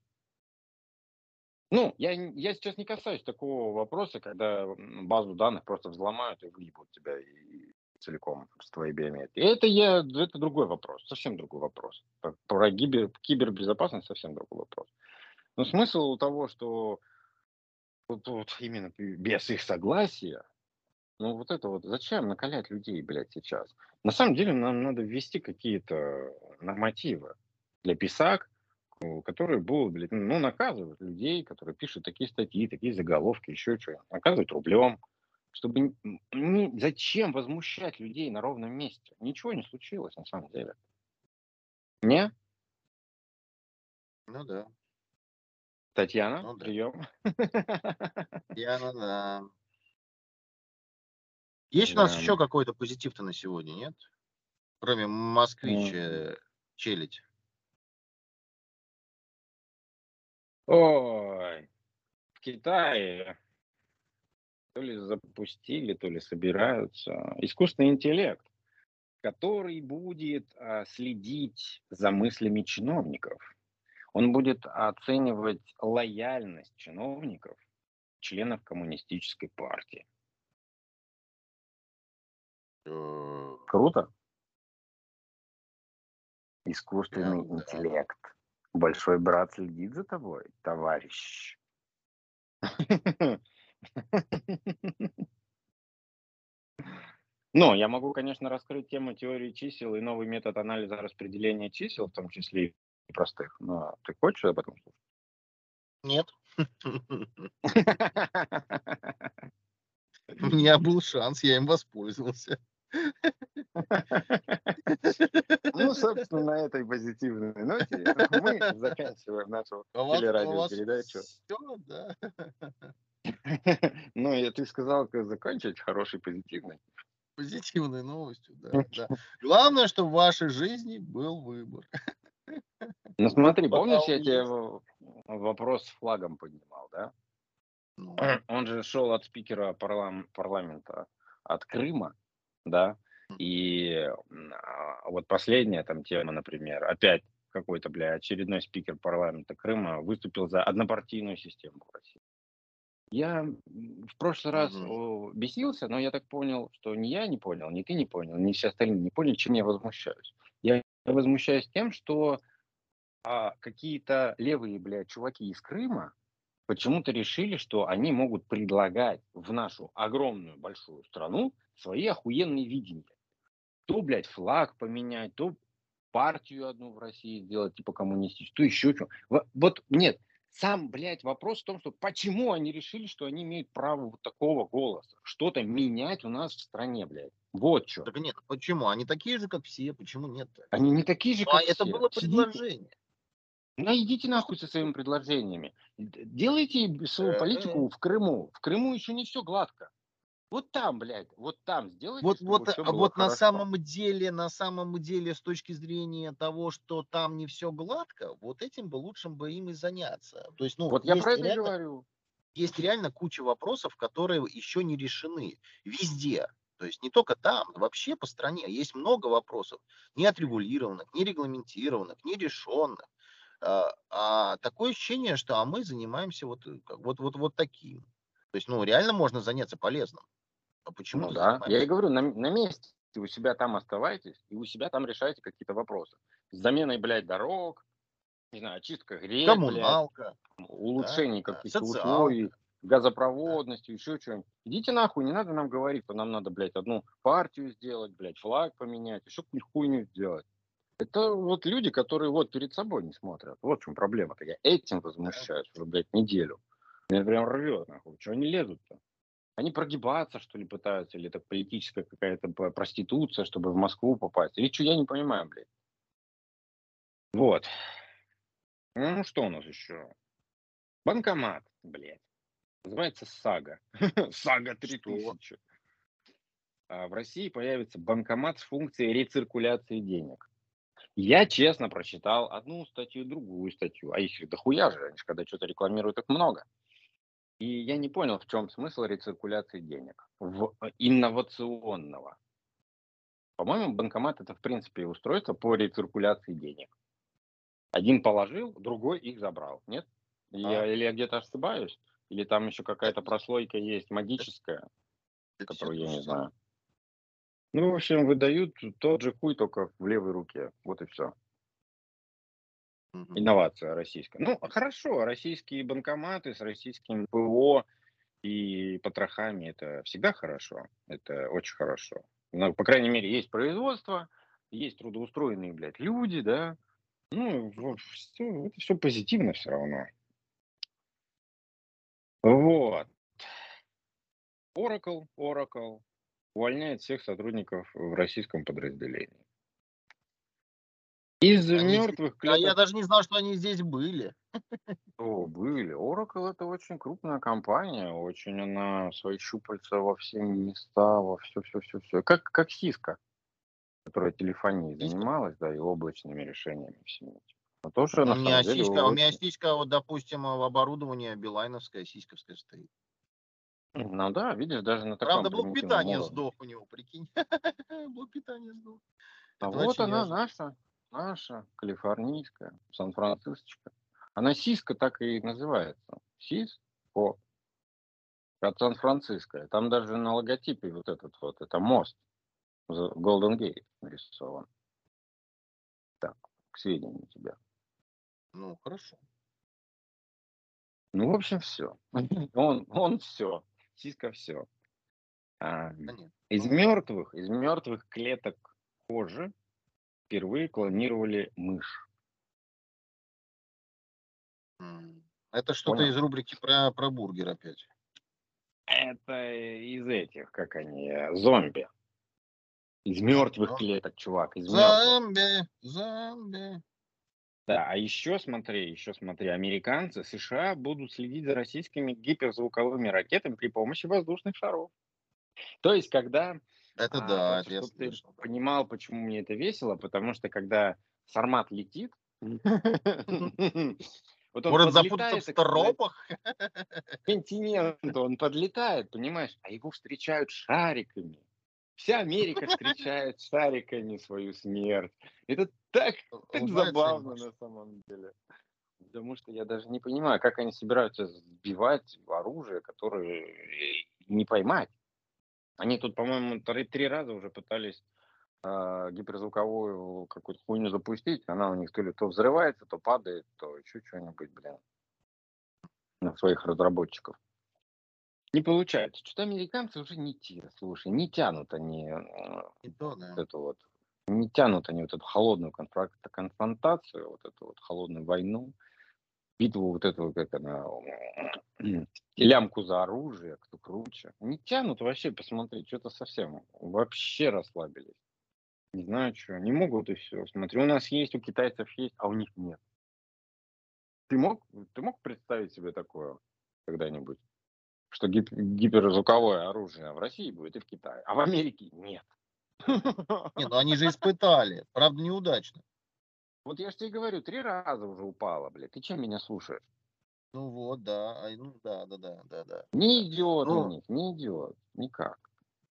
B: Ну, я, я сейчас не касаюсь такого вопроса, когда базу данных просто взломают и выебут тебя и, целиком с твоей биометрией. Это, я, это другой вопрос, совсем другой вопрос. Про кибер, кибербезопасность совсем другой вопрос. Но смысл того, что вот, вот именно без их согласия, ну вот это вот, зачем накалять людей, блядь, сейчас? На самом деле нам надо ввести какие-то нормативы для писак, которые будут, блядь, ну, наказывать людей, которые пишут такие статьи, такие заголовки, еще что наказывать рублем, чтобы не, зачем возмущать людей на ровном месте? Ничего не случилось на самом деле. Не?
A: Ну да.
B: Татьяна,
A: Ну да.
B: прием.
A: Яна, да. Есть у нас
B: Да.
A: еще какой-то позитив-то на сегодня, нет? Кроме москвич,
B: М.
A: э, челядь.
B: Ой, в Китае то ли запустили, то ли собираются искусственный интеллект, который будет а, следить за мыслями чиновников. Он будет оценивать лояльность чиновников, членов коммунистической партии.
A: Э,
B: Круто? Искусственный
A: Прям да.
B: интеллект. Большой брат следит за тобой, товарищ. Но я могу, конечно, раскрыть тему теории чисел и новый метод анализа распределения чисел, в том числе и простых. Но ты хочешь об этом слушать?
A: Нет. У меня был шанс, я им воспользовался.
B: Ну, собственно, на этой позитивной ноте мы заканчиваем нашу
A: А а
B: телерадиопередачу.
A: все, да?
B: Ну, и ты сказал, как закончить хороший, позитивный.
A: Позитивной новостью, да, да. Главное, чтобы в вашей жизни был выбор.
B: Ну, смотри, помнишь, я тебе вопрос с флагом поднимал, да?
A: Ну,
B: Он же шел от спикера парлам- парламента от Крыма, да? И а, вот последняя там тема, например, опять какой-то, бля, очередной спикер парламента Крыма выступил за однопартийную систему в России. Я в прошлый раз о, бесился, но я так понял, что ни я не понял, ни ты не понял, ни все остальные не поняли, чем я возмущаюсь. Я возмущаюсь тем, что а, какие-то левые, блядь, чуваки из Крыма почему-то решили, что они могут предлагать в нашу огромную большую страну свои охуенные видения. То, блядь, флаг поменять, то партию одну в России сделать, типа коммунистическую, то еще что. Вот нет, сам, блядь, вопрос в том, что почему они решили, что они имеют право вот такого голоса, что-то менять у нас в стране, блядь. Вот что.
A: так нет, почему? Они такие же, как все, почему нет-то?
B: Они не такие же,
A: а
B: как
A: это
B: все.
A: было
B: Сидите-
A: предложение.
B: Ну идите нахуй со своими предложениями. Делайте свою политику в Крыму. В Крыму еще не все гладко. Вот там, блядь, вот там сделайте,
A: Вот, вот, а
B: было
A: вот на
B: хорошо.
A: самом деле, на самом деле, с точки зрения того, что там не все гладко, вот этим бы лучше бы им и заняться. То есть, ну,
B: Вот я про это
A: реально-
B: говорю.
A: есть реально куча вопросов, которые еще не решены везде. То есть не только там, вообще по стране есть много вопросов, не отрегулированных, не регламентированных, не решенных. А, а такое ощущение, что а мы занимаемся вот, э, вот, вот, вот таким. То есть, ну, реально можно заняться полезным. А почему
B: Ну да, я и говорю, на, на месте у себя там оставайтесь, и у себя там решайте какие-то вопросы. С заменой, блядь, дорог, не знаю, очистка блядь,
A: Коммуналка.
B: улучшение
A: да,
B: каких-то условий, газопроводности, еще что-нибудь. Идите нахуй, не надо нам говорить, что нам надо, блядь, одну партию сделать, блядь, флаг поменять, еще какую-нибудь хуйню сделать. Это вот люди, которые вот перед собой не смотрят. Вот в чем проблема-то. Я этим возмущаюсь уже, блядь, неделю. Меня прям рвет, нахуй. Чего они лезут-то? Они прогибаться, что ли, пытаются, или это политическая какая-то проституция, чтобы в Москву попасть. Или что, я не понимаю, блядь. Вот. Ну, что у нас еще? Банкомат, блядь. Называется Сага. Сага 3000. А В России появится банкомат с функцией рециркуляции денег. Я честно прочитал одну статью, другую статью, а их дохуя же, они же когда что-то рекламируют, их много. И я не понял, в чем смысл рециркуляции денег. В э, инновационного. По-моему, банкомат это в принципе устройство по рециркуляции денег. Один положил, другой их забрал. Нет? Я,
A: А.
B: или я где-то ошибаюсь? Или там еще какая-то прослойка есть магическая, которую
A: то
B: я не знаю. Ну, в общем, выдают тот же хуй, только в левой руке. Вот и все. Инновация российская. Ну, хорошо, российские банкоматы с российским ПО и потрохами, это всегда хорошо. Это очень хорошо. Ну, по крайней мере, есть производство, есть трудоустроенные, блядь, люди, да. Ну, все, это все позитивно все равно. Вот. Oracle, Oracle увольняет всех сотрудников в российском подразделении. Из
A: Они
B: мертвых
A: А я
B: клеток...
A: даже не знал, что они здесь были.
B: О, были. Oracle это очень крупная компания, очень она свои щупальца во все места, во все, все, все, все. Как, как Cisco, которая телефонией занималась, да, и облачными решениями всеми. этими. Тоже
A: У меня
B: деле
A: сиська, у меня сиська, вот, допустим, в оборудовании билайновская, сиськовская стоит.
B: Ну да, видишь, даже на
A: Правда,
B: таком
A: блок
B: примитивном
A: питания
B: уровне.
A: сдох у него, прикинь. Блок питания сдох.
B: А
A: Это
B: вот она
A: неожиданно.
B: наша, наша, калифорнийская, Сан-Франциско. Она Сиска так и называется. Сиско. От Сан-Франциско. Там даже на логотипе вот этот вот, это мост. Golden Gate нарисован. Так, к сведению тебя.
A: Ну, хорошо.
B: Ну, в общем, все. Он, он все. Сиска все.
A: Да нет.
B: из
A: Ну,
B: мертвых, из мертвых клеток кожи впервые клонировали мышь.
A: Это что-то из рубрики про, про бургер опять.
B: Это из этих, как они, э, зомби. Из мертвых клеток, чувак, из мертвых.
A: Зомби, зомби.
B: Да, а еще смотри, еще смотри, американцы, США будут следить за российскими гиперзвуковыми ракетами при помощи воздушных шаров. То есть, когда,
A: Это
B: а,
A: да, это
B: чтобы ты
A: слышал.
B: понимал, почему мне это весело, потому что когда Сармат летит, вот он
A: Может запутаться в стропах?
B: континенту, он подлетает, понимаешь, а его встречают шариками. Вся Америка встречает шариками свою смерть. Это так, так
A: Улыбается
B: забавно на самом деле. Потому что я даже не понимаю, как они собираются сбивать оружие, которое не поймать. Они тут, по-моему, три, три раза уже пытались а, гиперзвуковую какую-то хуйню запустить. Она у них то ли то взрывается, то падает, то еще что-нибудь, блин, на своих разработчиков. Не получается. Что-то американцы уже не те, слушай, не тянут они э,
A: то, да.
B: эту вот, не тянут они вот эту холодную конфронтацию, вот эту вот холодную войну, битву вот этого, как она, лямку за оружие, кто круче. Не тянут вообще, посмотри, что-то совсем, вообще расслабились. Не знаю, что, не могут и все. Смотри, у нас есть, у китайцев есть, а у них нет. Ты мог, ты мог представить себе такое когда-нибудь? Что гип- гиперзвуковое оружие в России будет и в Китае, а в Америке нет.
A: Не, ну они же испытали. Правда, неудачно.
B: Вот я же тебе говорю, три раза уже упала, блядь. Ты чем меня слушаешь?
A: Ну вот, да. Ну да, да, да, да, да.
B: Не идет
A: Ну.
B: у них, не идет. Никак.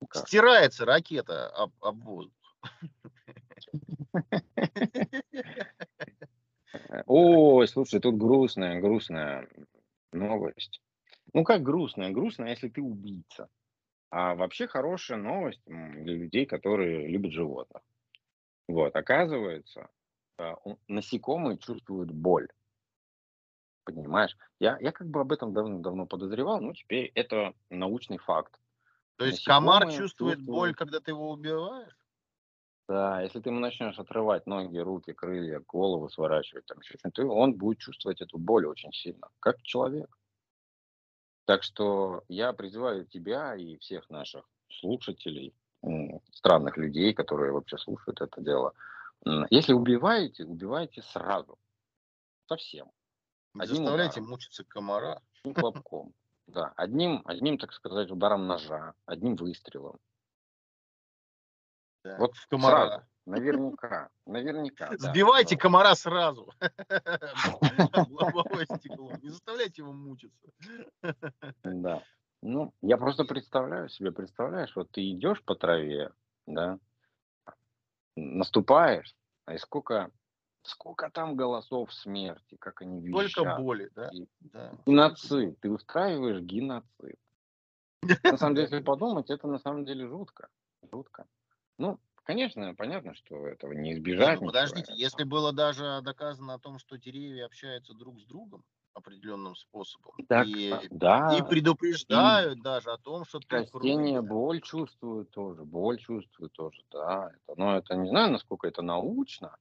B: Никак.
A: Стирается ракета об, об воздух.
B: Ой, слушай, тут грустная, грустная новость. Ну как грустная? Грустная, если ты убийца. А вообще хорошая новость для людей, которые любят животных. Вот, оказывается, а, насекомые чувствуют боль. Понимаешь? Я, я как бы об этом давно-давно подозревал, но теперь это научный факт.
A: То есть комар
B: Насекомые
A: чувствует
B: чувствуют-
A: боль, когда ты его убиваешь?
B: Да, если ты ему начнешь отрывать ноги, руки, крылья, голову сворачивать, там еще что-то, он будет чувствовать эту боль очень сильно, как человек. Так что я призываю тебя и всех наших слушателей, странных людей, которые вообще слушают это дело, если убиваете, убивайте сразу, совсем, Одним
A: заставляйте
B: ударом.
A: мучиться комара.
B: одним хлопком. Да, одним, одним, так сказать, ударом ножа, одним выстрелом.
A: Да,
B: Вот
A: в комара.
B: сразу, наверняка, наверняка.
A: Сбивайте
B: да.
A: комара сразу. Об лобовое стекло. Не заставляйте его мучиться.
B: Да. Ну, я просто представляю себе, представляешь, вот ты идешь по траве, да, наступаешь, а и сколько, сколько там голосов смерти, как они
A: Только
B: визжат.
A: боли, да?
B: И
A: Да.
B: Геноцид, ты устраиваешь геноцид. На самом деле, если подумать, это на самом деле жутко, жутко. Ну, конечно, понятно, что этого не избежать.
A: ну подождите,
B: это-
A: если было даже доказано о том, что деревья общаются друг с другом определенным способом,
B: Так,
A: и,
B: а, да,
A: и предупреждают даже о том, что
B: Растения
A: круглый.
B: боль чувствуют тоже, боль чувствуют тоже, да. Это, но это не знаю, насколько это научно.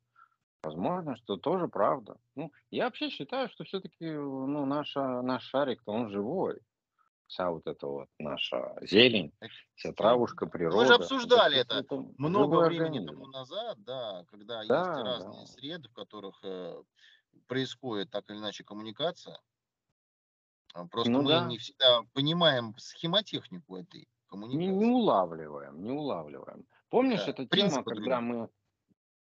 B: Возможно, что тоже правда. Ну, я вообще считаю, что все-таки ну, наша, наш шарик, он живой. Вся вот эта вот наша зелень, вся травушка, природа.
A: Мы же обсуждали это, это много времени
B: организм.
A: тому назад, да, когда
B: Да,
A: есть разные
B: да.
A: среды, в которых э, происходит так или иначе коммуникация. А, Просто
B: Ну
A: мы
B: да.
A: не всегда понимаем схемотехнику этой
B: Не,
A: коммуникации.
B: не улавливаем, не улавливаем. Помнишь,
A: Да,
B: эта тема, когда мы,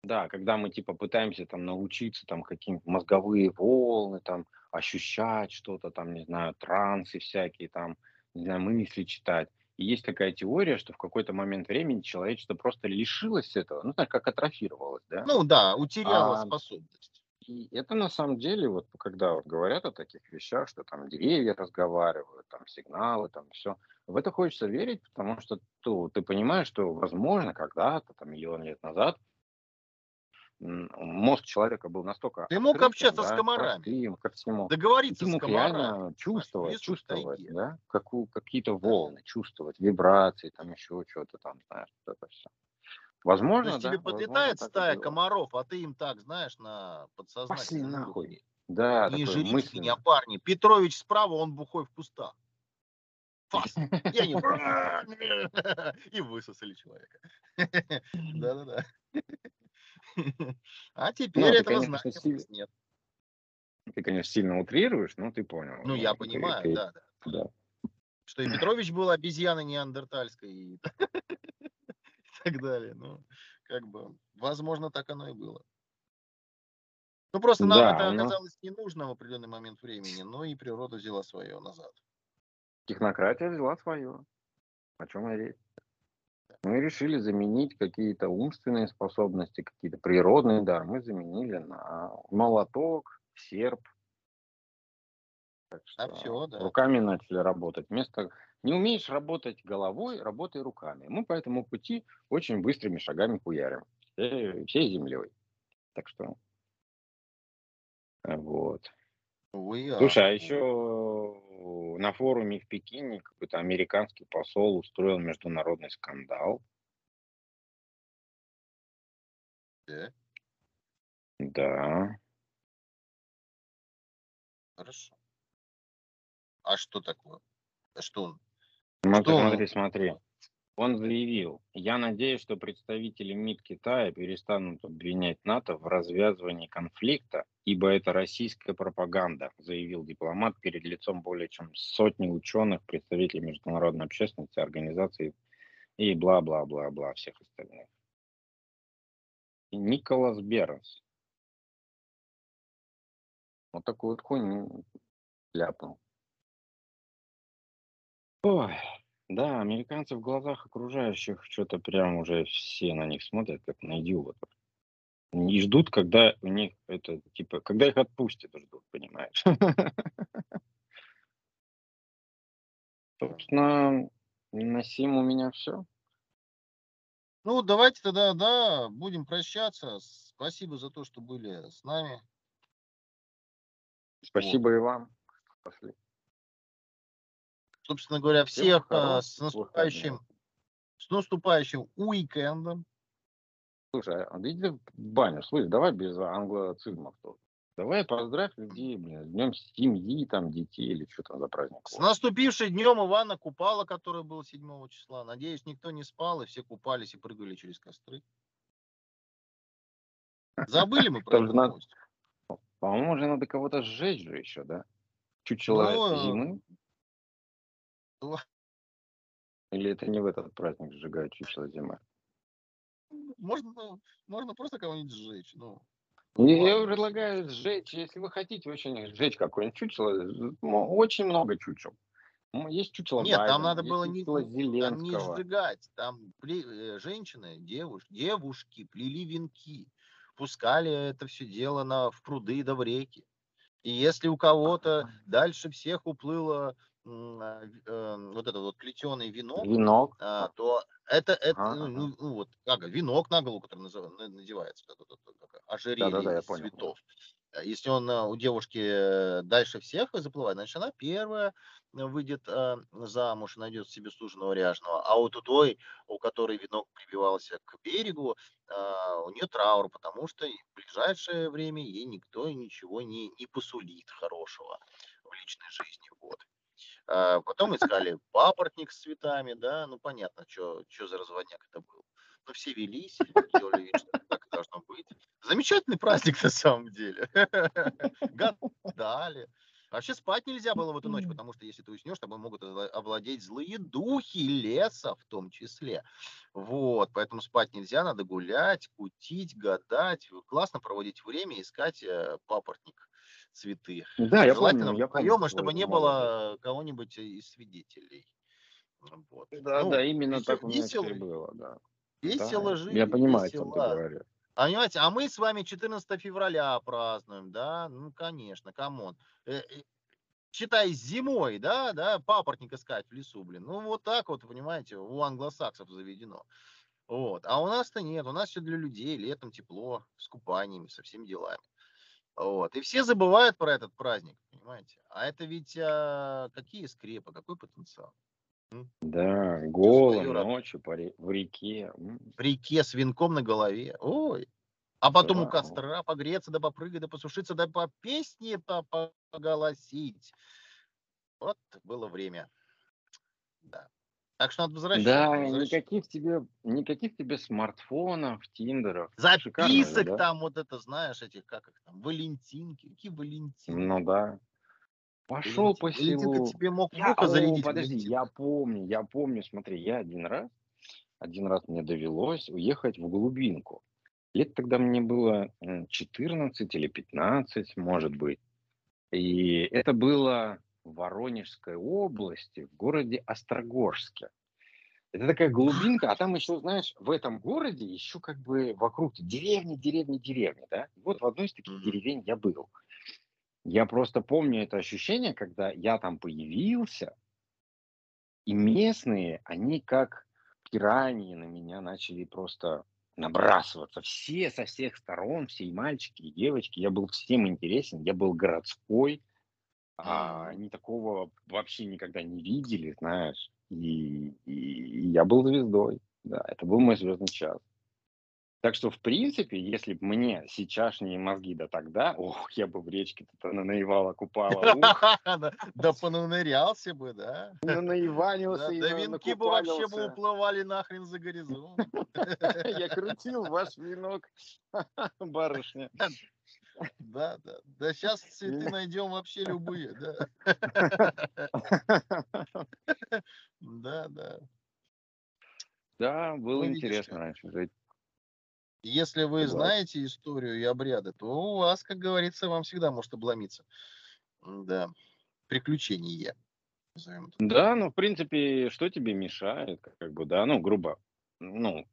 B: да, когда мы типа пытаемся там научиться там какие-нибудь мозговые волны, там ощущать что-то, там, не знаю, трансы всякие, там, не знаю, мысли читать. И есть такая теория, что в какой-то момент времени человечество просто лишилось этого, ну, так как атрофировалось, да?
A: Ну да, утеряла
B: А,
A: способность.
B: И это на самом деле, вот когда вот говорят о таких вещах, что там деревья разговаривают, там сигналы, там все, в это хочется верить, потому что то, ты понимаешь, что возможно когда-то, там миллион лет назад, мозг человека был настолько
A: Ты мог общаться с
B: да,
A: комарами,
B: простым ко всему,
A: договориться
B: ты
A: с
B: мог
A: комарами
B: реально
A: в
B: чувствовать, чувствовать,
A: тайге.
B: да, какую, какие-то
A: Да.
B: волны, чувствовать вибрации, там еще что-то там, знаешь, вот это все.
A: То
B: Возможно,
A: есть
B: да,
A: тебе
B: возможно,
A: подлетает стая комаров, а ты им так, знаешь, на
B: Пошли
A: подсознательном
B: нахуй. Да,
A: Не жрите
B: мысленно.
A: меня, парни. Петрович справа, он бухой в кустах. Фас. И они и высосали человека. Да-да-да. А
B: Ну,
A: теперь
B: ты,
A: этого
B: конечно,
A: знания нет.
B: ты, конечно, сильно утрируешь, но ты понял.
A: Ну,
B: Ну,
A: я
B: ты-
A: понимаю,
B: ты-
A: да, да.
B: да.
A: Что и Петрович был обезьяной неандертальской и так далее. Ну, как бы, возможно, так оно и было. Ну, просто нам
B: Да,
A: это
B: ну-
A: оказалось не нужно в определенный момент времени, но и природа взяла свое назад.
B: Технократия взяла свое. О чем речь. Мы решили заменить какие-то умственные способности, какие-то природные дары. Мы заменили на молоток, серп. Так
A: А
B: что
A: всё, да.
B: руками начали работать. Вместо не умеешь работать головой, работай руками. Мы по этому пути очень быстрыми шагами хуярим. Всей, всей землей. Так что вот.
A: А.
B: Слушай, а еще на форуме в Пекине какой-то американский посол устроил международный скандал.
A: Да,
B: Да.
A: хорошо. А что такое? А что он?
B: Смотри,
A: Что он?
B: смотри, смотри. Он заявил, я надеюсь, что представители МИД Китая перестанут обвинять НАТО в развязывании конфликта, ибо это российская пропаганда, заявил дипломат перед лицом более чем сотни ученых, представителей международной общественности, организаций и бла-бла-бла-бла всех остальных. Николас Бернс. Вот такую вот хуйню ляпнул. Ой, да, американцы в глазах окружающих что-то прям уже все на них смотрят, как на идиотов. И ждут, когда у них это, типа, когда их отпустят, ждут, понимаешь? Собственно, на сим у меня все.
A: Ну, давайте тогда, да, будем прощаться. Спасибо за то, что были с нами.
B: Спасибо и вам. Пошли.
A: Собственно говоря, всех а,
B: хороших
A: с наступающим, с наступающим уикендом.
B: Слушай, а иди в баню, слышь, давай без англоцизмов тут. Давай поздравь людей, блин, с днем семьи, там, детей или что там за праздник.
A: С наступившим днем Ивана Купала, который был 7 числа. Надеюсь, никто не спал, и все купались и прыгали через костры. Забыли мы про новость?
B: По-моему, уже надо кого-то сжечь же еще, да? Чучело
A: Ну,
B: зимы?
A: Ну.
B: Или это не в этот праздник сжигают чучело зимы?
A: Можно, ну, можно просто кого-нибудь сжечь. Ну,
B: Я предлагаю сжечь, если вы хотите очень сжечь какое-нибудь чучело, м, очень много чучел. Есть чучело
A: Нет, там
B: Байдена,
A: надо было не, там не сжигать. Там пле- э, женщины, девуш, девушки плели венки, пускали это все дело на, в пруды да в реки. И если у кого-то дальше всех уплыло вот это вот плетеный венок,
B: Венок.
A: а, то это, это
B: Ага,
A: ну, ну, ну, вот как венок на голову, который надевается, вот это как ожерелье
B: Да-да-да, я
A: из
B: понял.
A: цветов. А Если он а, у девушки э, дальше всех заплывает, значит, она первая э, выйдет а, замуж и найдет себе суженого ряженого. А вот у той, у которой венок прибивался к берегу, а, у нее траур, потому что в ближайшее время ей никто ничего не, не посулит хорошего в личной жизни. Вот. А потом искали папоротник с цветами, да, ну понятно, что за разводняк это был. Но все велись, делали вид, что так должно быть. Замечательный праздник на самом деле. Гадали. Вообще спать нельзя было в эту ночь, потому что если ты уснешь, тобой могут овладеть злые духи леса в том числе. Вот, поэтому спать нельзя, надо гулять, кутить, гадать, классно проводить время, искать э, папоротник, цветы.
B: Да, я Желательно помню, я помню.
A: чтобы не было кого-нибудь из свидетелей.
B: Вот. Да, ну, да, именно так у меня весело, было, да.
A: Весело
B: да,
A: жить,
B: Я понимаю, весело. о чем ты говоришь.
A: А понимаете, а мы с вами 14 февраля празднуем, да? Ну, конечно, come on. Э, э, считай, зимой, да, да, папоротник искать в лесу, блин. Ну, вот так вот, понимаете, у англосаксов заведено. Вот. А у нас-то нет, у нас все для людей, летом тепло, с купаниями, со всеми делами. Вот. И все забывают про этот праздник, понимаете? А это ведь а, какие скрепы, какой потенциал?
B: Да, голым ночью по ре- в реке.
A: В реке с венком на голове. Ой. А потом у костра погреться, да попрыгать, да посушиться, да по песне поголосить. Вот было время. Да. Так что надо возвращаться.
B: Да, никаких тебе, никаких тебе смартфонов, тиндеров.
A: Записок да? там вот это, знаешь, этих, как их там, валентинки. Какие валентинки?
B: Ну да. Пошел по селу.
A: тебе мог я, о,
B: зарядить. Подожди, я помню, я помню, смотри, я один раз, один раз мне довелось уехать в глубинку. Лет тогда мне было 14 или 15, может быть. И это было в Воронежской области, в городе Острогорске. Это такая глубинка, а там еще, знаешь, в этом городе еще как бы вокруг деревни, деревни, деревни, да. вот в одной из таких деревень я был. Я просто помню это ощущение, когда я там появился, и местные, они как пираньи на меня начали просто набрасываться. Все со всех сторон, все и мальчики, и девочки. Я был всем интересен, я был городской. А они такого вообще никогда не видели, знаешь. И, и, и я был звездой. Да, это был мой звездный час. Так что, в принципе, если бы мне сейчасшние мозги да тогда, ох, я бы в речке-то наивала, купала.
A: Да понанырялся бы, да?
B: Наиванился
A: Да венки бы вообще бы уплывали нахрен за горизонт.
B: Я крутил ваш венок, барышня.
A: Да, да. Да сейчас цветы найдем вообще любые, да. Да, да.
B: Да, было ну, интересно раньше жить.
A: Если вы да. знаете историю и обряды, то у вас, как говорится, вам всегда может обломиться. Да, приключения.
B: Да, ну, в принципе, что тебе мешает, как бы, да, ну, грубо, ну,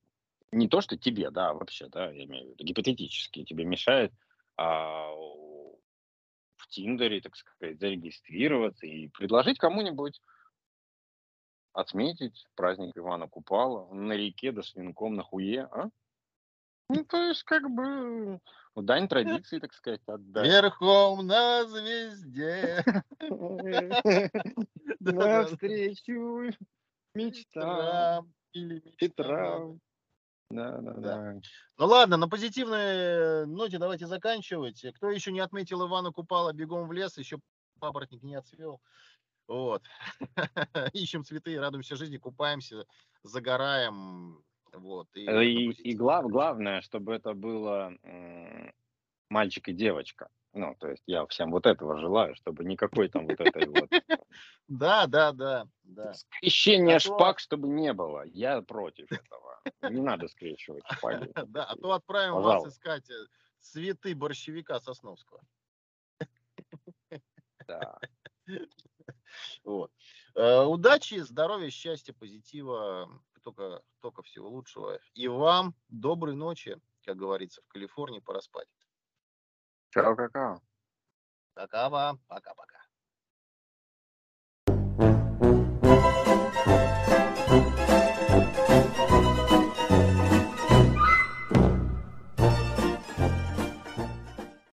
B: не то, что тебе, да, вообще, да, я имею в виду, гипотетически тебе мешает а, в Тиндере, так сказать, зарегистрироваться и предложить кому-нибудь отметить праздник Ивана Купала на реке да с венком на хуе, а? Ну, то есть, как бы, дань традиции, так сказать, отдать.
A: Верхом на звезде.
B: Навстречу мечтам.
A: Или мечтам.
B: Да, да, да.
A: Ну ладно, на позитивной ноте давайте заканчивать. Кто еще не отметил Ивана Купала, бегом в лес, еще папоротник не отцвел. Вот. Ищем цветы, радуемся жизни, купаемся, загораем, вот,
B: и, э, и, и глав, главное, чтобы это было мальчик и девочка. Ну, то есть я всем вот этого желаю, чтобы никакой там вот этой вот...
A: Да, да, да.
B: Скрещение шпаг, чтобы не было. Я против этого. Не надо скрещивать.
A: Да, а то отправим вас искать э, цветы борщевика Сосновского.
B: Да.
A: Вот. Э, удачи, здоровья, счастья, позитива только, только всего лучшего. И вам доброй ночи, как говорится, в Калифорнии пора спать.
B: Чао, какао.
A: Какао. Пока-пока.